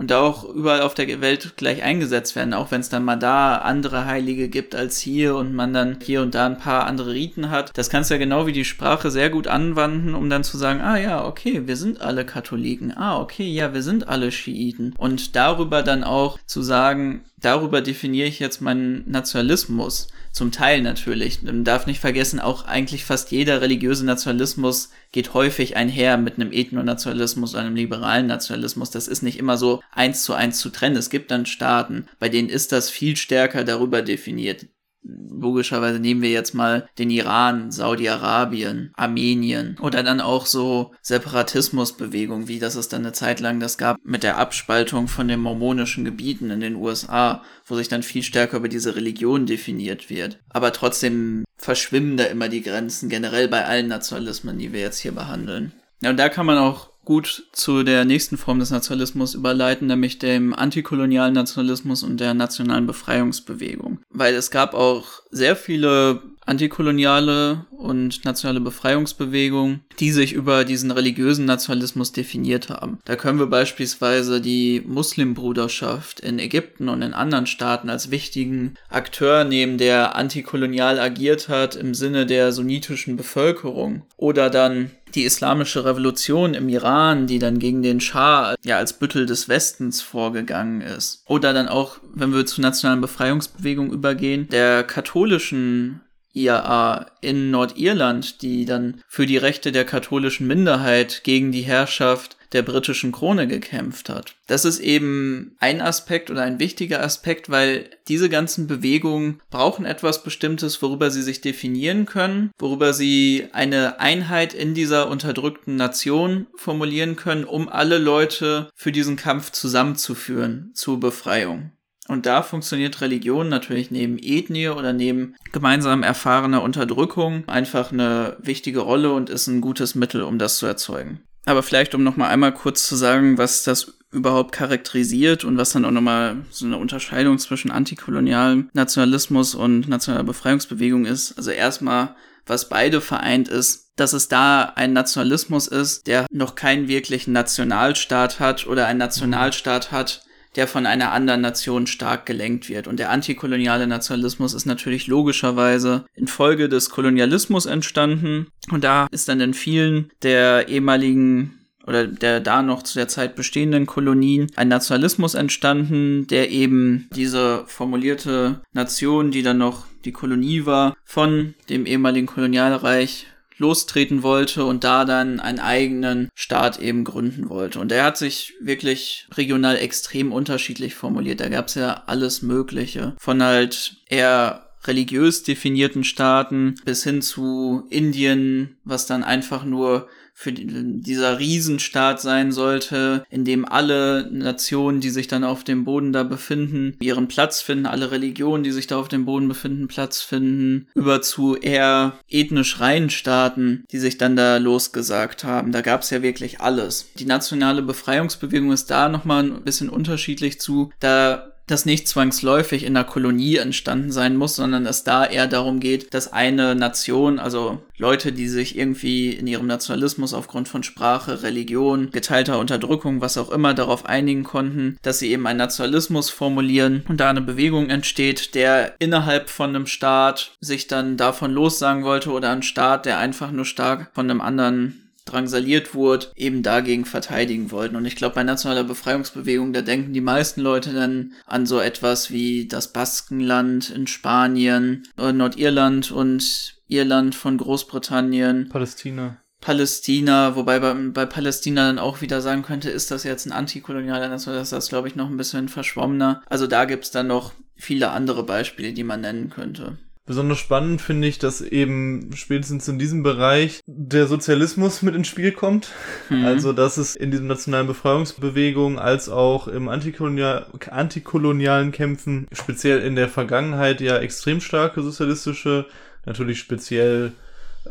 Und auch überall auf der Welt gleich eingesetzt werden, auch wenn es dann mal da andere Heilige gibt als hier und man dann hier und da ein paar andere Riten hat. Das kannst du ja genau wie die Sprache sehr gut anwenden, um dann zu sagen, ah ja, okay, wir sind alle Katholiken. Ah, okay, ja, wir sind alle Schiiten. Und darüber dann auch zu sagen, darüber definiere ich jetzt meinen Nationalismus. Zum Teil natürlich. Man darf nicht vergessen, auch eigentlich fast jeder religiöse Nationalismus geht häufig einher mit einem Ethnonationalismus oder einem liberalen Nationalismus. Das ist nicht immer so eins zu eins zu trennen. Es gibt dann Staaten, bei denen ist das viel stärker darüber definiert logischerweise nehmen wir jetzt mal den Iran, Saudi-Arabien, Armenien oder dann auch so Separatismusbewegungen, wie das es dann eine Zeit lang das gab mit der Abspaltung von den mormonischen Gebieten in den USA, wo sich dann viel stärker über diese Religion definiert wird. Aber trotzdem verschwimmen da immer die Grenzen, generell bei allen Nationalismen, die wir jetzt hier behandeln. Ja, und da kann man auch gut zu der nächsten Form des Nationalismus überleiten, nämlich dem antikolonialen Nationalismus und der nationalen Befreiungsbewegung. Weil es gab auch sehr viele antikoloniale und nationale Befreiungsbewegung, die sich über diesen religiösen Nationalismus definiert haben. Da können wir beispielsweise die Muslimbruderschaft in Ägypten und in anderen Staaten als wichtigen Akteur nehmen, der antikolonial agiert hat im Sinne der sunnitischen Bevölkerung. Oder dann die islamische Revolution im Iran, die dann gegen den Schah ja als Büttel des Westens vorgegangen ist. Oder dann auch, wenn wir zur nationalen Befreiungsbewegung übergehen, der katholischen IAA in Nordirland, die dann für die Rechte der katholischen Minderheit gegen die Herrschaft der britischen Krone gekämpft hat. Das ist eben ein Aspekt oder ein wichtiger Aspekt, weil diese ganzen Bewegungen brauchen etwas Bestimmtes, worüber sie sich definieren können, worüber sie eine Einheit in dieser unterdrückten Nation formulieren können, um alle Leute für diesen Kampf zusammenzuführen zur Befreiung. Und da funktioniert Religion natürlich neben Ethnie oder neben gemeinsam erfahrener Unterdrückung einfach eine wichtige Rolle und ist ein gutes Mittel, um das zu erzeugen. Aber vielleicht, um nochmal einmal kurz zu sagen, was das überhaupt charakterisiert und was dann auch nochmal so eine Unterscheidung zwischen antikolonialem Nationalismus und nationaler Befreiungsbewegung ist. Also erstmal, was beide vereint ist, dass es da ein Nationalismus ist, der noch keinen wirklichen Nationalstaat hat oder ein Nationalstaat hat, der von einer anderen Nation stark gelenkt wird. Und der antikoloniale Nationalismus ist natürlich logischerweise infolge des Kolonialismus entstanden. Und da ist dann in vielen der ehemaligen oder der da noch zu der Zeit bestehenden Kolonien ein Nationalismus entstanden, der eben diese formulierte Nation, die dann noch die Kolonie war, von dem ehemaligen Kolonialreich lostreten wollte und da dann einen eigenen Staat eben gründen wollte. Und er hat sich wirklich regional extrem unterschiedlich formuliert. Da gab es ja alles Mögliche. Von halt eher religiös definierten Staaten bis hin zu Indien, was dann einfach nur für dieser Riesenstaat sein sollte, in dem alle Nationen, die sich dann auf dem Boden da befinden, ihren Platz finden, alle Religionen, die sich da auf dem Boden befinden, Platz finden, über zu eher ethnisch reinen Staaten, die sich dann da losgesagt haben. Da gab es ja wirklich alles. Die nationale Befreiungsbewegung ist da nochmal ein bisschen unterschiedlich zu. Da das nicht zwangsläufig in der Kolonie entstanden sein muss, sondern es da eher darum geht, dass eine Nation, also Leute, die sich irgendwie in ihrem Nationalismus aufgrund von Sprache, Religion, geteilter Unterdrückung, was auch immer darauf einigen konnten, dass sie eben einen Nationalismus formulieren und da eine Bewegung entsteht, der innerhalb von einem Staat sich dann davon lossagen wollte oder ein Staat, der einfach nur stark von einem anderen drangsaliert wurde, eben dagegen verteidigen wollten. Und ich glaube, bei nationaler Befreiungsbewegung, da denken die meisten Leute dann an so etwas wie das Baskenland in Spanien, äh, Nordirland und Irland von Großbritannien. Palästina. Palästina, wobei bei, bei Palästina dann auch wieder sagen könnte, ist das jetzt ein antikolonialer Nationalismus, das ist, glaube ich, noch ein bisschen verschwommener. Also da gibt's dann noch viele andere Beispiele, die man nennen könnte. Besonders spannend finde ich, dass eben spätestens in diesem Bereich der Sozialismus mit ins Spiel kommt. Mhm. Also, dass es in diesem nationalen Befreiungsbewegung als auch im Antikolonial antikolonialen Kämpfen, speziell in der Vergangenheit ja extrem starke sozialistische, natürlich speziell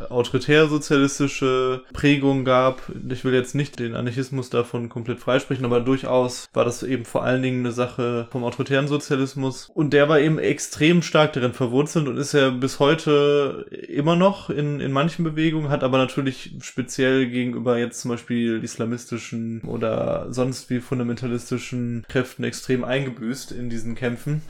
autoritär-sozialistische Prägung gab. Ich will jetzt nicht den Anarchismus davon komplett freisprechen, aber durchaus war das eben vor allen Dingen eine Sache vom autoritären Sozialismus. Und der war eben extrem stark darin verwurzelt und ist ja bis heute immer noch in, in manchen Bewegungen, hat aber natürlich speziell gegenüber jetzt zum Beispiel islamistischen oder sonst wie fundamentalistischen Kräften extrem eingebüßt in diesen Kämpfen.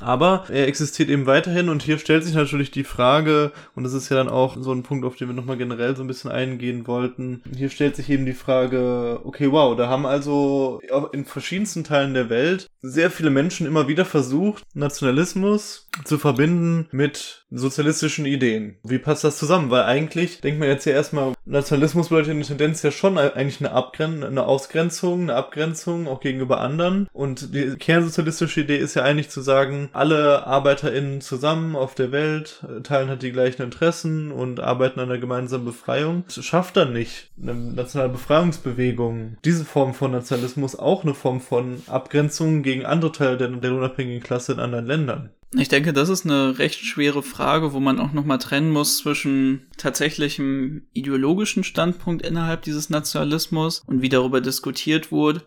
Aber er existiert eben weiterhin und hier stellt sich natürlich die Frage, und das ist ja dann auch so ein Punkt, auf den wir nochmal generell so ein bisschen eingehen wollten, hier stellt sich eben die Frage, okay, wow, da haben also in verschiedensten Teilen der Welt sehr viele Menschen immer wieder versucht, Nationalismus zu verbinden mit sozialistischen Ideen. Wie passt das zusammen? Weil eigentlich denkt man jetzt ja erstmal, Nationalismus bedeutet in der Tendenz ja schon eigentlich eine Abgren eine Ausgrenzung, eine Abgrenzung auch gegenüber anderen. Und die kernsozialistische Idee ist ja eigentlich zu sagen, alle ArbeiterInnen zusammen auf der Welt teilen halt die gleichen Interessen und arbeiten an einer gemeinsamen Befreiung. Das schafft dann nicht eine nationale Befreiungsbewegung, diese Form von Nationalismus auch eine Form von Abgrenzung gegen andere Teile der, der unabhängigen Klasse in anderen Ländern. Ich denke, das ist eine recht schwere Frage, wo man auch nochmal trennen muss zwischen tatsächlichem ideologischen Standpunkt innerhalb dieses Nationalismus und wie darüber diskutiert wurde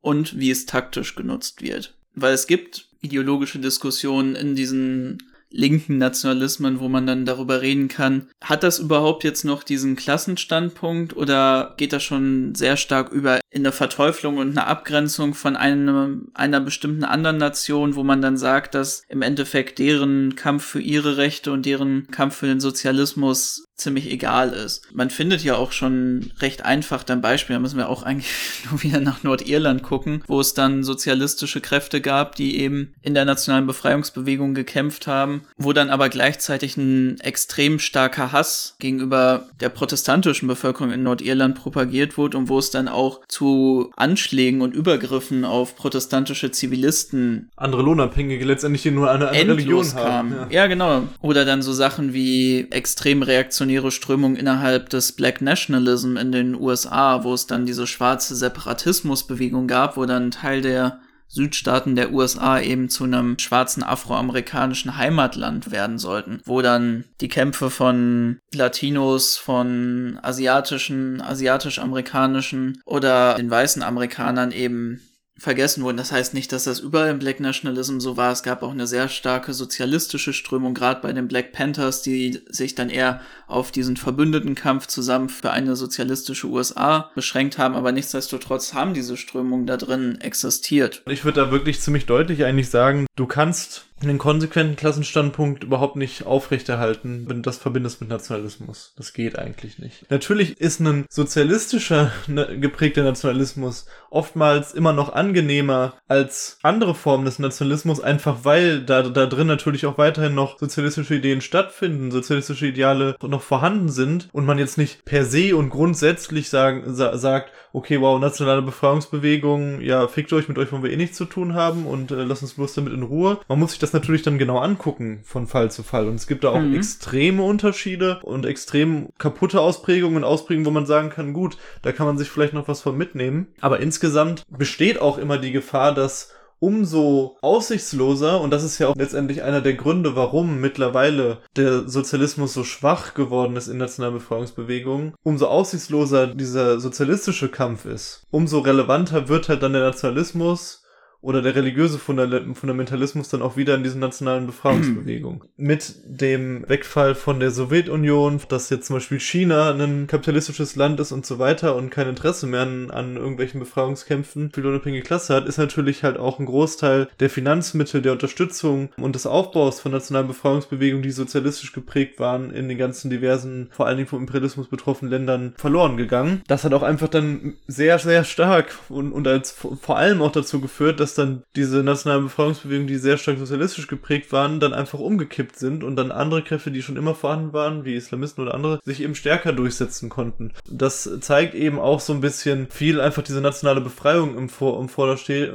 und wie es taktisch genutzt wird. Weil es gibt ideologische Diskussionen in diesen linken Nationalismen, wo man dann darüber reden kann, hat das überhaupt jetzt noch diesen Klassenstandpunkt oder geht das schon sehr stark über in der Verteuflung und eine Abgrenzung von einem, einer bestimmten anderen Nation, wo man dann sagt, dass im Endeffekt deren Kampf für ihre Rechte und deren Kampf für den Sozialismus ziemlich egal ist. Man findet ja auch schon recht einfach dann Beispiel, da müssen wir auch eigentlich nur wieder nach Nordirland gucken, wo es dann sozialistische Kräfte gab, die eben in der nationalen Befreiungsbewegung gekämpft haben, wo dann aber gleichzeitig ein extrem starker Hass gegenüber der protestantischen Bevölkerung in Nordirland propagiert wurde und wo es dann auch zu Anschlägen und Übergriffen auf protestantische Zivilisten andere Lohnabhängige letztendlich die nur eine, eine Religion haben. Ja. ja, genau. Oder dann so Sachen wie extrem reaktionäre revolutionäre Strömung innerhalb des Black Nationalism in den USA, wo es dann diese schwarze Separatismusbewegung gab, wo dann Teil der Südstaaten der USA eben zu einem schwarzen afroamerikanischen Heimatland werden sollten, wo dann die Kämpfe von Latinos, von asiatischen, asiatisch-amerikanischen oder den weißen Amerikanern eben vergessen wurden. Das heißt nicht, dass das überall im Black Nationalism so war. Es gab auch eine sehr starke sozialistische Strömung, gerade bei den Black Panthers, die sich dann eher auf diesen Verbündetenkampf zusammen für eine sozialistische USA beschränkt haben. Aber nichtsdestotrotz haben diese Strömungen da drin existiert. Ich würde da wirklich ziemlich deutlich eigentlich sagen, du kannst einen konsequenten Klassenstandpunkt überhaupt nicht aufrechterhalten, wenn du das verbindest mit Nationalismus. Das geht eigentlich nicht. Natürlich ist ein sozialistischer ne, geprägter Nationalismus oftmals immer noch angenehmer als andere Formen des Nationalismus, einfach weil da, da drin natürlich auch weiterhin noch sozialistische Ideen stattfinden, sozialistische Ideale noch vorhanden sind und man jetzt nicht per se und grundsätzlich sagen, sa sagt, okay, wow, nationale Befreiungsbewegung, ja, fickt euch, mit euch wollen wir eh nichts zu tun haben und äh, lasst uns bloß damit in Ruhe. Man muss sich das natürlich dann genau angucken von Fall zu Fall und es gibt da auch mhm. extreme Unterschiede und extrem kaputte Ausprägungen und Ausprägungen, wo man sagen kann, gut, da kann man sich vielleicht noch was von mitnehmen. Aber insgesamt besteht auch immer die Gefahr, dass umso aussichtsloser, und das ist ja auch letztendlich einer der Gründe, warum mittlerweile der Sozialismus so schwach geworden ist in nationalen Befreiungsbewegungen, umso aussichtsloser dieser sozialistische Kampf ist, umso relevanter wird halt dann der Nationalismus oder der religiöse Fundamentalismus dann auch wieder in diesen nationalen Befreiungsbewegungen. Mit dem Wegfall von der Sowjetunion, dass jetzt zum Beispiel China ein kapitalistisches Land ist und so weiter und kein Interesse mehr an, an irgendwelchen Befreiungskämpfen für die unabhängige Klasse hat, ist natürlich halt auch ein Großteil der Finanzmittel, der Unterstützung und des Aufbaus von nationalen Befreiungsbewegungen, die sozialistisch geprägt waren, in den ganzen diversen, vor allen Dingen vom Imperialismus betroffenen Ländern verloren gegangen. Das hat auch einfach dann sehr, sehr stark und, und als vor allem auch dazu geführt, dass dass dann diese nationalen Befreiungsbewegungen, die sehr stark sozialistisch geprägt waren, dann einfach umgekippt sind und dann andere Kräfte, die schon immer vorhanden waren, wie Islamisten oder andere, sich eben stärker durchsetzen konnten. Das zeigt eben auch so ein bisschen viel einfach diese nationale Befreiung im, Vor im,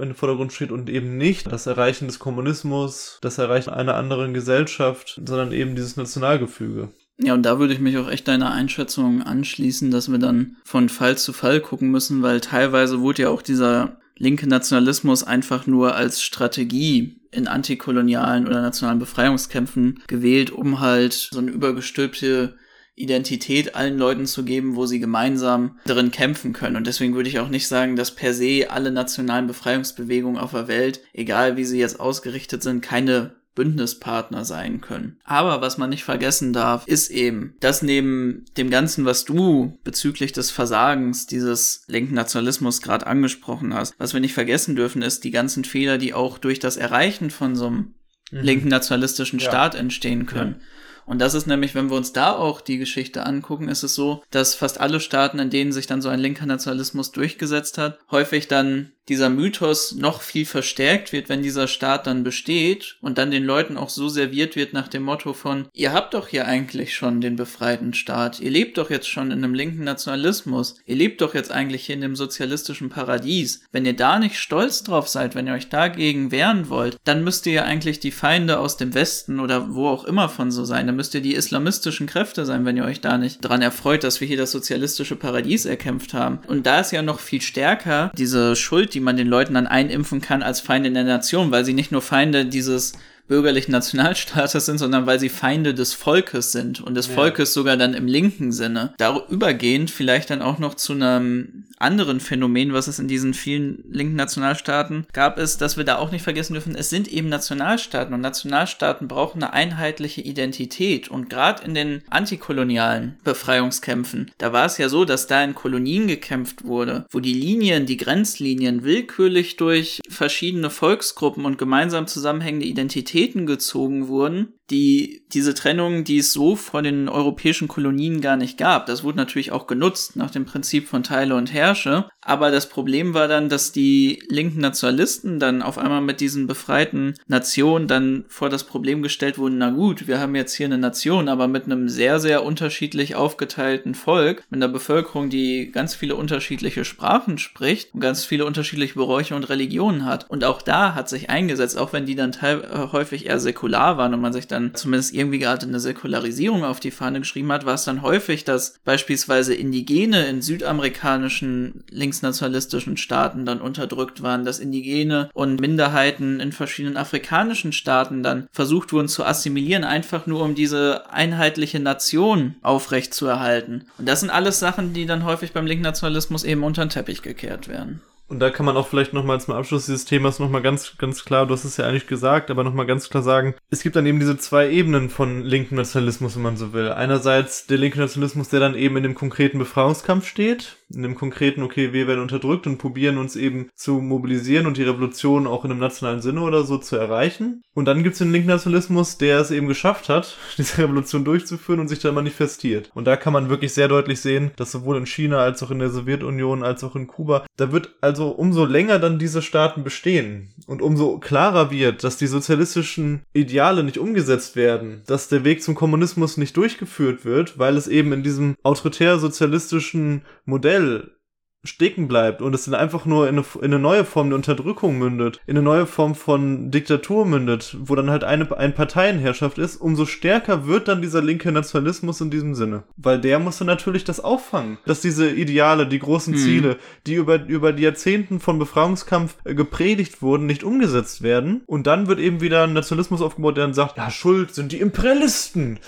im Vordergrund steht und eben nicht das Erreichen des Kommunismus, das Erreichen einer anderen Gesellschaft, sondern eben dieses Nationalgefüge. Ja, und da würde ich mich auch echt deiner Einschätzung anschließen, dass wir dann von Fall zu Fall gucken müssen, weil teilweise wurde ja auch dieser linke Nationalismus einfach nur als Strategie in antikolonialen oder nationalen Befreiungskämpfen gewählt, um halt so eine übergestülpte Identität allen Leuten zu geben, wo sie gemeinsam drin kämpfen können. Und deswegen würde ich auch nicht sagen, dass per se alle nationalen Befreiungsbewegungen auf der Welt, egal wie sie jetzt ausgerichtet sind, keine Bündnispartner sein können. Aber was man nicht vergessen darf, ist eben, dass neben dem Ganzen, was du bezüglich des Versagens dieses linken Nationalismus gerade angesprochen hast, was wir nicht vergessen dürfen, ist die ganzen Fehler, die auch durch das Erreichen von so einem mhm. linken nationalistischen ja. Staat entstehen können. Ja. Und das ist nämlich, wenn wir uns da auch die Geschichte angucken, ist es so, dass fast alle Staaten, in denen sich dann so ein linker Nationalismus durchgesetzt hat, häufig dann dieser Mythos noch viel verstärkt wird, wenn dieser Staat dann besteht und dann den Leuten auch so serviert wird nach dem Motto von, ihr habt doch hier eigentlich schon den befreiten Staat, ihr lebt doch jetzt schon in einem linken Nationalismus, ihr lebt doch jetzt eigentlich hier in dem sozialistischen Paradies. Wenn ihr da nicht stolz drauf seid, wenn ihr euch dagegen wehren wollt, dann müsst ihr ja eigentlich die Feinde aus dem Westen oder wo auch immer von so sein, müsst ihr die islamistischen Kräfte sein, wenn ihr euch da nicht dran erfreut, dass wir hier das sozialistische Paradies erkämpft haben. Und da ist ja noch viel stärker diese Schuld, die man den Leuten dann einimpfen kann als Feinde der Nation, weil sie nicht nur Feinde dieses bürgerlichen Nationalstaates sind, sondern weil sie Feinde des Volkes sind und des ja. Volkes sogar dann im linken Sinne. Darübergehend vielleicht dann auch noch zu einem anderen Phänomen, was es in diesen vielen linken Nationalstaaten gab, ist, dass wir da auch nicht vergessen dürfen, es sind eben Nationalstaaten und Nationalstaaten brauchen eine einheitliche Identität und gerade in den antikolonialen Befreiungskämpfen, da war es ja so, dass da in Kolonien gekämpft wurde, wo die Linien, die Grenzlinien willkürlich durch verschiedene Volksgruppen und gemeinsam zusammenhängende Identitäten Identitäten gezogen wurden, die diese Trennung, die es so vor den europäischen Kolonien gar nicht gab. Das wurde natürlich auch genutzt nach dem Prinzip von Teile und Herrsche. Aber das Problem war dann, dass die linken Nationalisten dann auf einmal mit diesen befreiten Nationen dann vor das Problem gestellt wurden, na gut, wir haben jetzt hier eine Nation, aber mit einem sehr, sehr unterschiedlich aufgeteilten Volk, mit einer Bevölkerung, die ganz viele unterschiedliche Sprachen spricht und ganz viele unterschiedliche Bräuche und Religionen hat. Und auch da hat sich eingesetzt, auch wenn die dann äh, häufig eher säkular waren und man sich dann dann zumindest irgendwie gerade eine Säkularisierung auf die Fahne geschrieben hat, war es dann häufig, dass beispielsweise Indigene in südamerikanischen linksnationalistischen Staaten dann unterdrückt waren, dass Indigene und Minderheiten in verschiedenen afrikanischen Staaten dann versucht wurden zu assimilieren, einfach nur um diese einheitliche Nation aufrechtzuerhalten. Und das sind alles Sachen, die dann häufig beim Linknationalismus eben unter den Teppich gekehrt werden. Und da kann man auch vielleicht nochmal zum Abschluss dieses Themas nochmal ganz, ganz klar, du hast es ja eigentlich gesagt, aber nochmal ganz klar sagen, es gibt dann eben diese zwei Ebenen von linken Nationalismus, wenn man so will. Einerseits der linke Nationalismus, der dann eben in dem konkreten Befreiungskampf steht, in dem konkreten, okay, wir werden unterdrückt und probieren uns eben zu mobilisieren und die Revolution auch in einem nationalen Sinne oder so zu erreichen. Und dann gibt's den linken Nationalismus, der es eben geschafft hat, diese Revolution durchzuführen und sich da manifestiert. Und da kann man wirklich sehr deutlich sehen, dass sowohl in China als auch in der Sowjetunion als auch in Kuba, da wird also umso länger dann diese Staaten bestehen und umso klarer wird, dass die sozialistischen Ideale nicht umgesetzt werden, dass der Weg zum Kommunismus nicht durchgeführt wird, weil es eben in diesem autoritär-sozialistischen Modell Modell stecken bleibt und es dann einfach nur in eine, in eine, neue Form der Unterdrückung mündet, in eine neue Form von Diktatur mündet, wo dann halt eine, eine Parteienherrschaft ist, umso stärker wird dann dieser linke Nationalismus in diesem Sinne. Weil der muss dann natürlich das auffangen, dass diese Ideale, die großen mhm. Ziele, die über, über die Jahrzehnten von Befreiungskampf äh, gepredigt wurden, nicht umgesetzt werden. Und dann wird eben wieder ein Nationalismus aufgebaut, der dann sagt, ja, schuld sind die Imperialisten.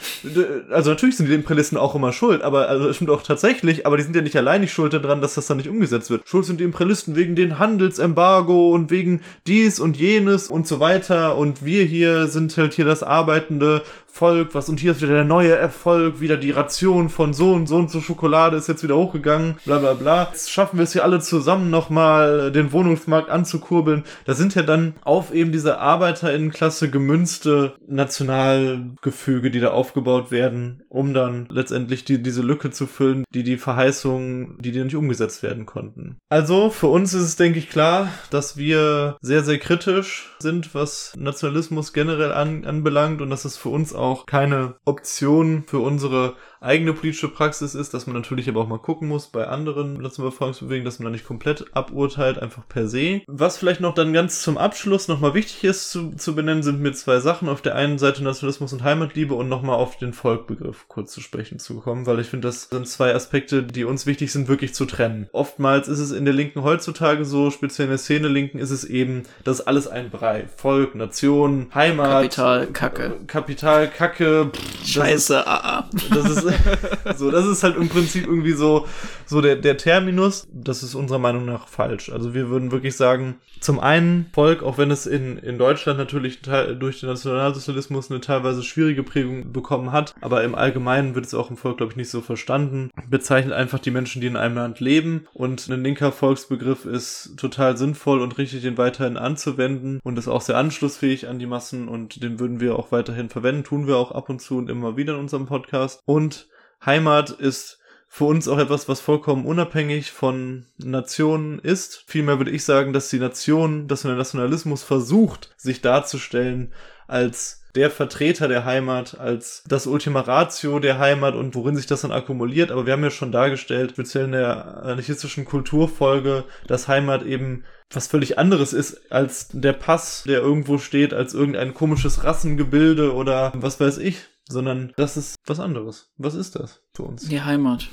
Also natürlich sind die Imperialisten auch immer schuld, aber also das stimmt auch tatsächlich, aber die sind ja nicht alleinig schuld daran, dass das dann nicht umgesetzt wird. Schuld sind die Imperialisten wegen den Handelsembargo und wegen dies und jenes und so weiter. Und wir hier sind halt hier das arbeitende Volk, was und hier ist wieder der neue Erfolg, wieder die Ration von so und so und so Schokolade ist jetzt wieder hochgegangen, bla bla bla. Jetzt schaffen wir es hier alle zusammen nochmal, den Wohnungsmarkt anzukurbeln. Da sind ja dann auf eben diese Arbeiterinnenklasse gemünzte Nationalgefüge, die da aufgebaut werden, um dann letztendlich die, diese Lücke zu füllen, die die Verheißungen, die die nicht umgesetzt werden konnten. Also für uns ist es, denke ich, klar, dass wir sehr, sehr kritisch sind, was Nationalismus generell an, anbelangt und dass es für uns auch keine Option für unsere eigene politische Praxis ist, dass man natürlich aber auch mal gucken muss bei anderen Nationalbefreiungsbewegungen, dass man da nicht komplett aburteilt, einfach per se. Was vielleicht noch dann ganz zum Abschluss nochmal wichtig ist zu, zu benennen, sind mir zwei Sachen. Auf der einen Seite Nationalismus und Heimatliebe und nochmal auf den Volkbegriff kurz zu sprechen zu kommen, weil ich finde, das sind zwei Aspekte, die uns wichtig sind, wirklich zu trennen. Oftmals ist es in der Linken heutzutage so, speziell in der Szene Linken, ist es eben, das alles ein Brei. Volk, Nation, Heimat. Kapital, Kacke. Kapital, Kacke. Pff, Scheiße, das ist, ah, ah. Das ist so, das ist halt im Prinzip irgendwie so, so der, der Terminus. Das ist unserer Meinung nach falsch. Also wir würden wirklich sagen, zum einen Volk, auch wenn es in, in Deutschland natürlich durch den Nationalsozialismus eine teilweise schwierige Prägung bekommen hat, aber im Allgemeinen wird es auch im Volk, glaube ich, nicht so verstanden, bezeichnet einfach die Menschen, die in einem Land leben und ein linker Volksbegriff ist total sinnvoll und richtig, den weiterhin anzuwenden und ist auch sehr anschlussfähig an die Massen und den würden wir auch weiterhin verwenden, tun wir auch ab und zu und immer wieder in unserem Podcast. Und Heimat ist für uns auch etwas, was vollkommen unabhängig von Nationen ist. Vielmehr würde ich sagen, dass die Nation, dass der Nationalismus versucht, sich darzustellen als der Vertreter der Heimat, als das Ultima Ratio der Heimat und worin sich das dann akkumuliert. Aber wir haben ja schon dargestellt, speziell in der anarchistischen Kulturfolge, dass Heimat eben was völlig anderes ist als der Pass, der irgendwo steht, als irgendein komisches Rassengebilde oder was weiß ich, sondern das ist was anderes. Was ist das für uns? Die Heimat.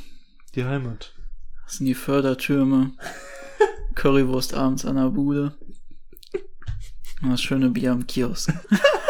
Die Heimat. Das sind die Fördertürme. Currywurst abends an der Bude. Und das schöne Bier am Kiosk.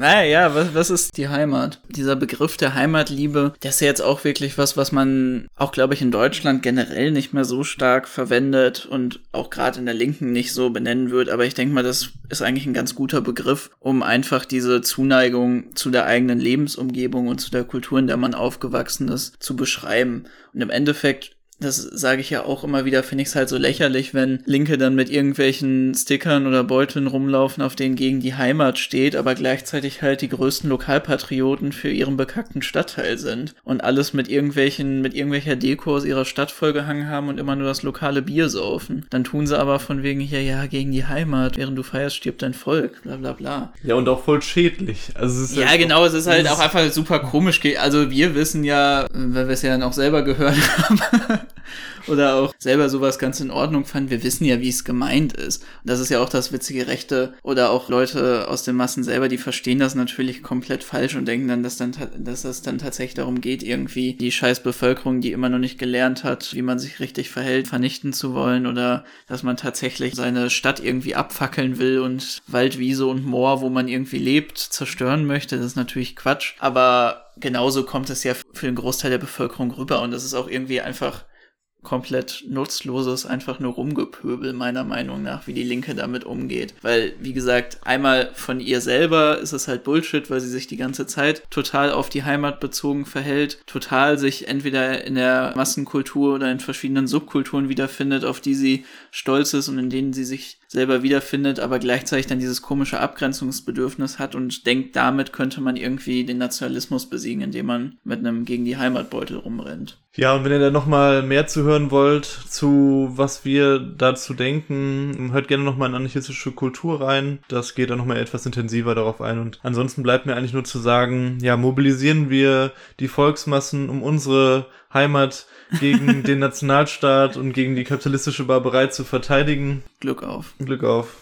Naja, was, was ist die Heimat? Dieser Begriff der Heimatliebe, der ist ja jetzt auch wirklich was, was man auch, glaube ich, in Deutschland generell nicht mehr so stark verwendet und auch gerade in der Linken nicht so benennen wird. Aber ich denke mal, das ist eigentlich ein ganz guter Begriff, um einfach diese Zuneigung zu der eigenen Lebensumgebung und zu der Kultur, in der man aufgewachsen ist, zu beschreiben. Und im Endeffekt das sage ich ja auch immer wieder, finde ich es halt so lächerlich, wenn Linke dann mit irgendwelchen Stickern oder Beuteln rumlaufen, auf denen gegen die Heimat steht, aber gleichzeitig halt die größten Lokalpatrioten für ihren bekackten Stadtteil sind und alles mit irgendwelchen, mit irgendwelcher Deko aus ihrer Stadt vollgehangen haben und immer nur das lokale Bier saufen. Dann tun sie aber von wegen hier, ja, gegen die Heimat, während du feierst, stirbt dein Volk, bla bla bla. Ja, und auch voll schädlich. Also es ist ja, halt genau, es ist halt auch einfach super komisch. Also wir wissen ja, weil wir es ja dann auch selber gehört haben, oder auch selber sowas ganz in Ordnung fand. Wir wissen ja, wie es gemeint ist. Und das ist ja auch das witzige Rechte oder auch Leute aus den Massen selber, die verstehen das natürlich komplett falsch und denken dann, dass dann, dass es dann tatsächlich darum geht, irgendwie die scheiß Bevölkerung, die immer noch nicht gelernt hat, wie man sich richtig verhält, vernichten zu wollen oder dass man tatsächlich seine Stadt irgendwie abfackeln will und Wald, Wiese und Moor, wo man irgendwie lebt, zerstören möchte. Das ist natürlich Quatsch. Aber genauso kommt es ja für den Großteil der Bevölkerung rüber und das ist auch irgendwie einfach komplett nutzloses, einfach nur Rumgepöbel, meiner Meinung nach, wie die Linke damit umgeht. Weil, wie gesagt, einmal von ihr selber ist es halt Bullshit, weil sie sich die ganze Zeit total auf die Heimat bezogen verhält, total sich entweder in der Massenkultur oder in verschiedenen Subkulturen wiederfindet, auf die sie stolz ist und in denen sie sich selber wiederfindet, aber gleichzeitig dann dieses komische Abgrenzungsbedürfnis hat und denkt, damit könnte man irgendwie den Nationalismus besiegen, indem man mit einem gegen die Heimatbeutel rumrennt. Ja, und wenn ihr da nochmal mehr zu hören wollt, zu was wir dazu denken, hört gerne nochmal in anarchistische Kultur rein. Das geht dann nochmal etwas intensiver darauf ein. Und ansonsten bleibt mir eigentlich nur zu sagen, ja, mobilisieren wir die Volksmassen, um unsere Heimat gegen den Nationalstaat und gegen die kapitalistische Barbarei zu verteidigen. Glück auf. Glück auf.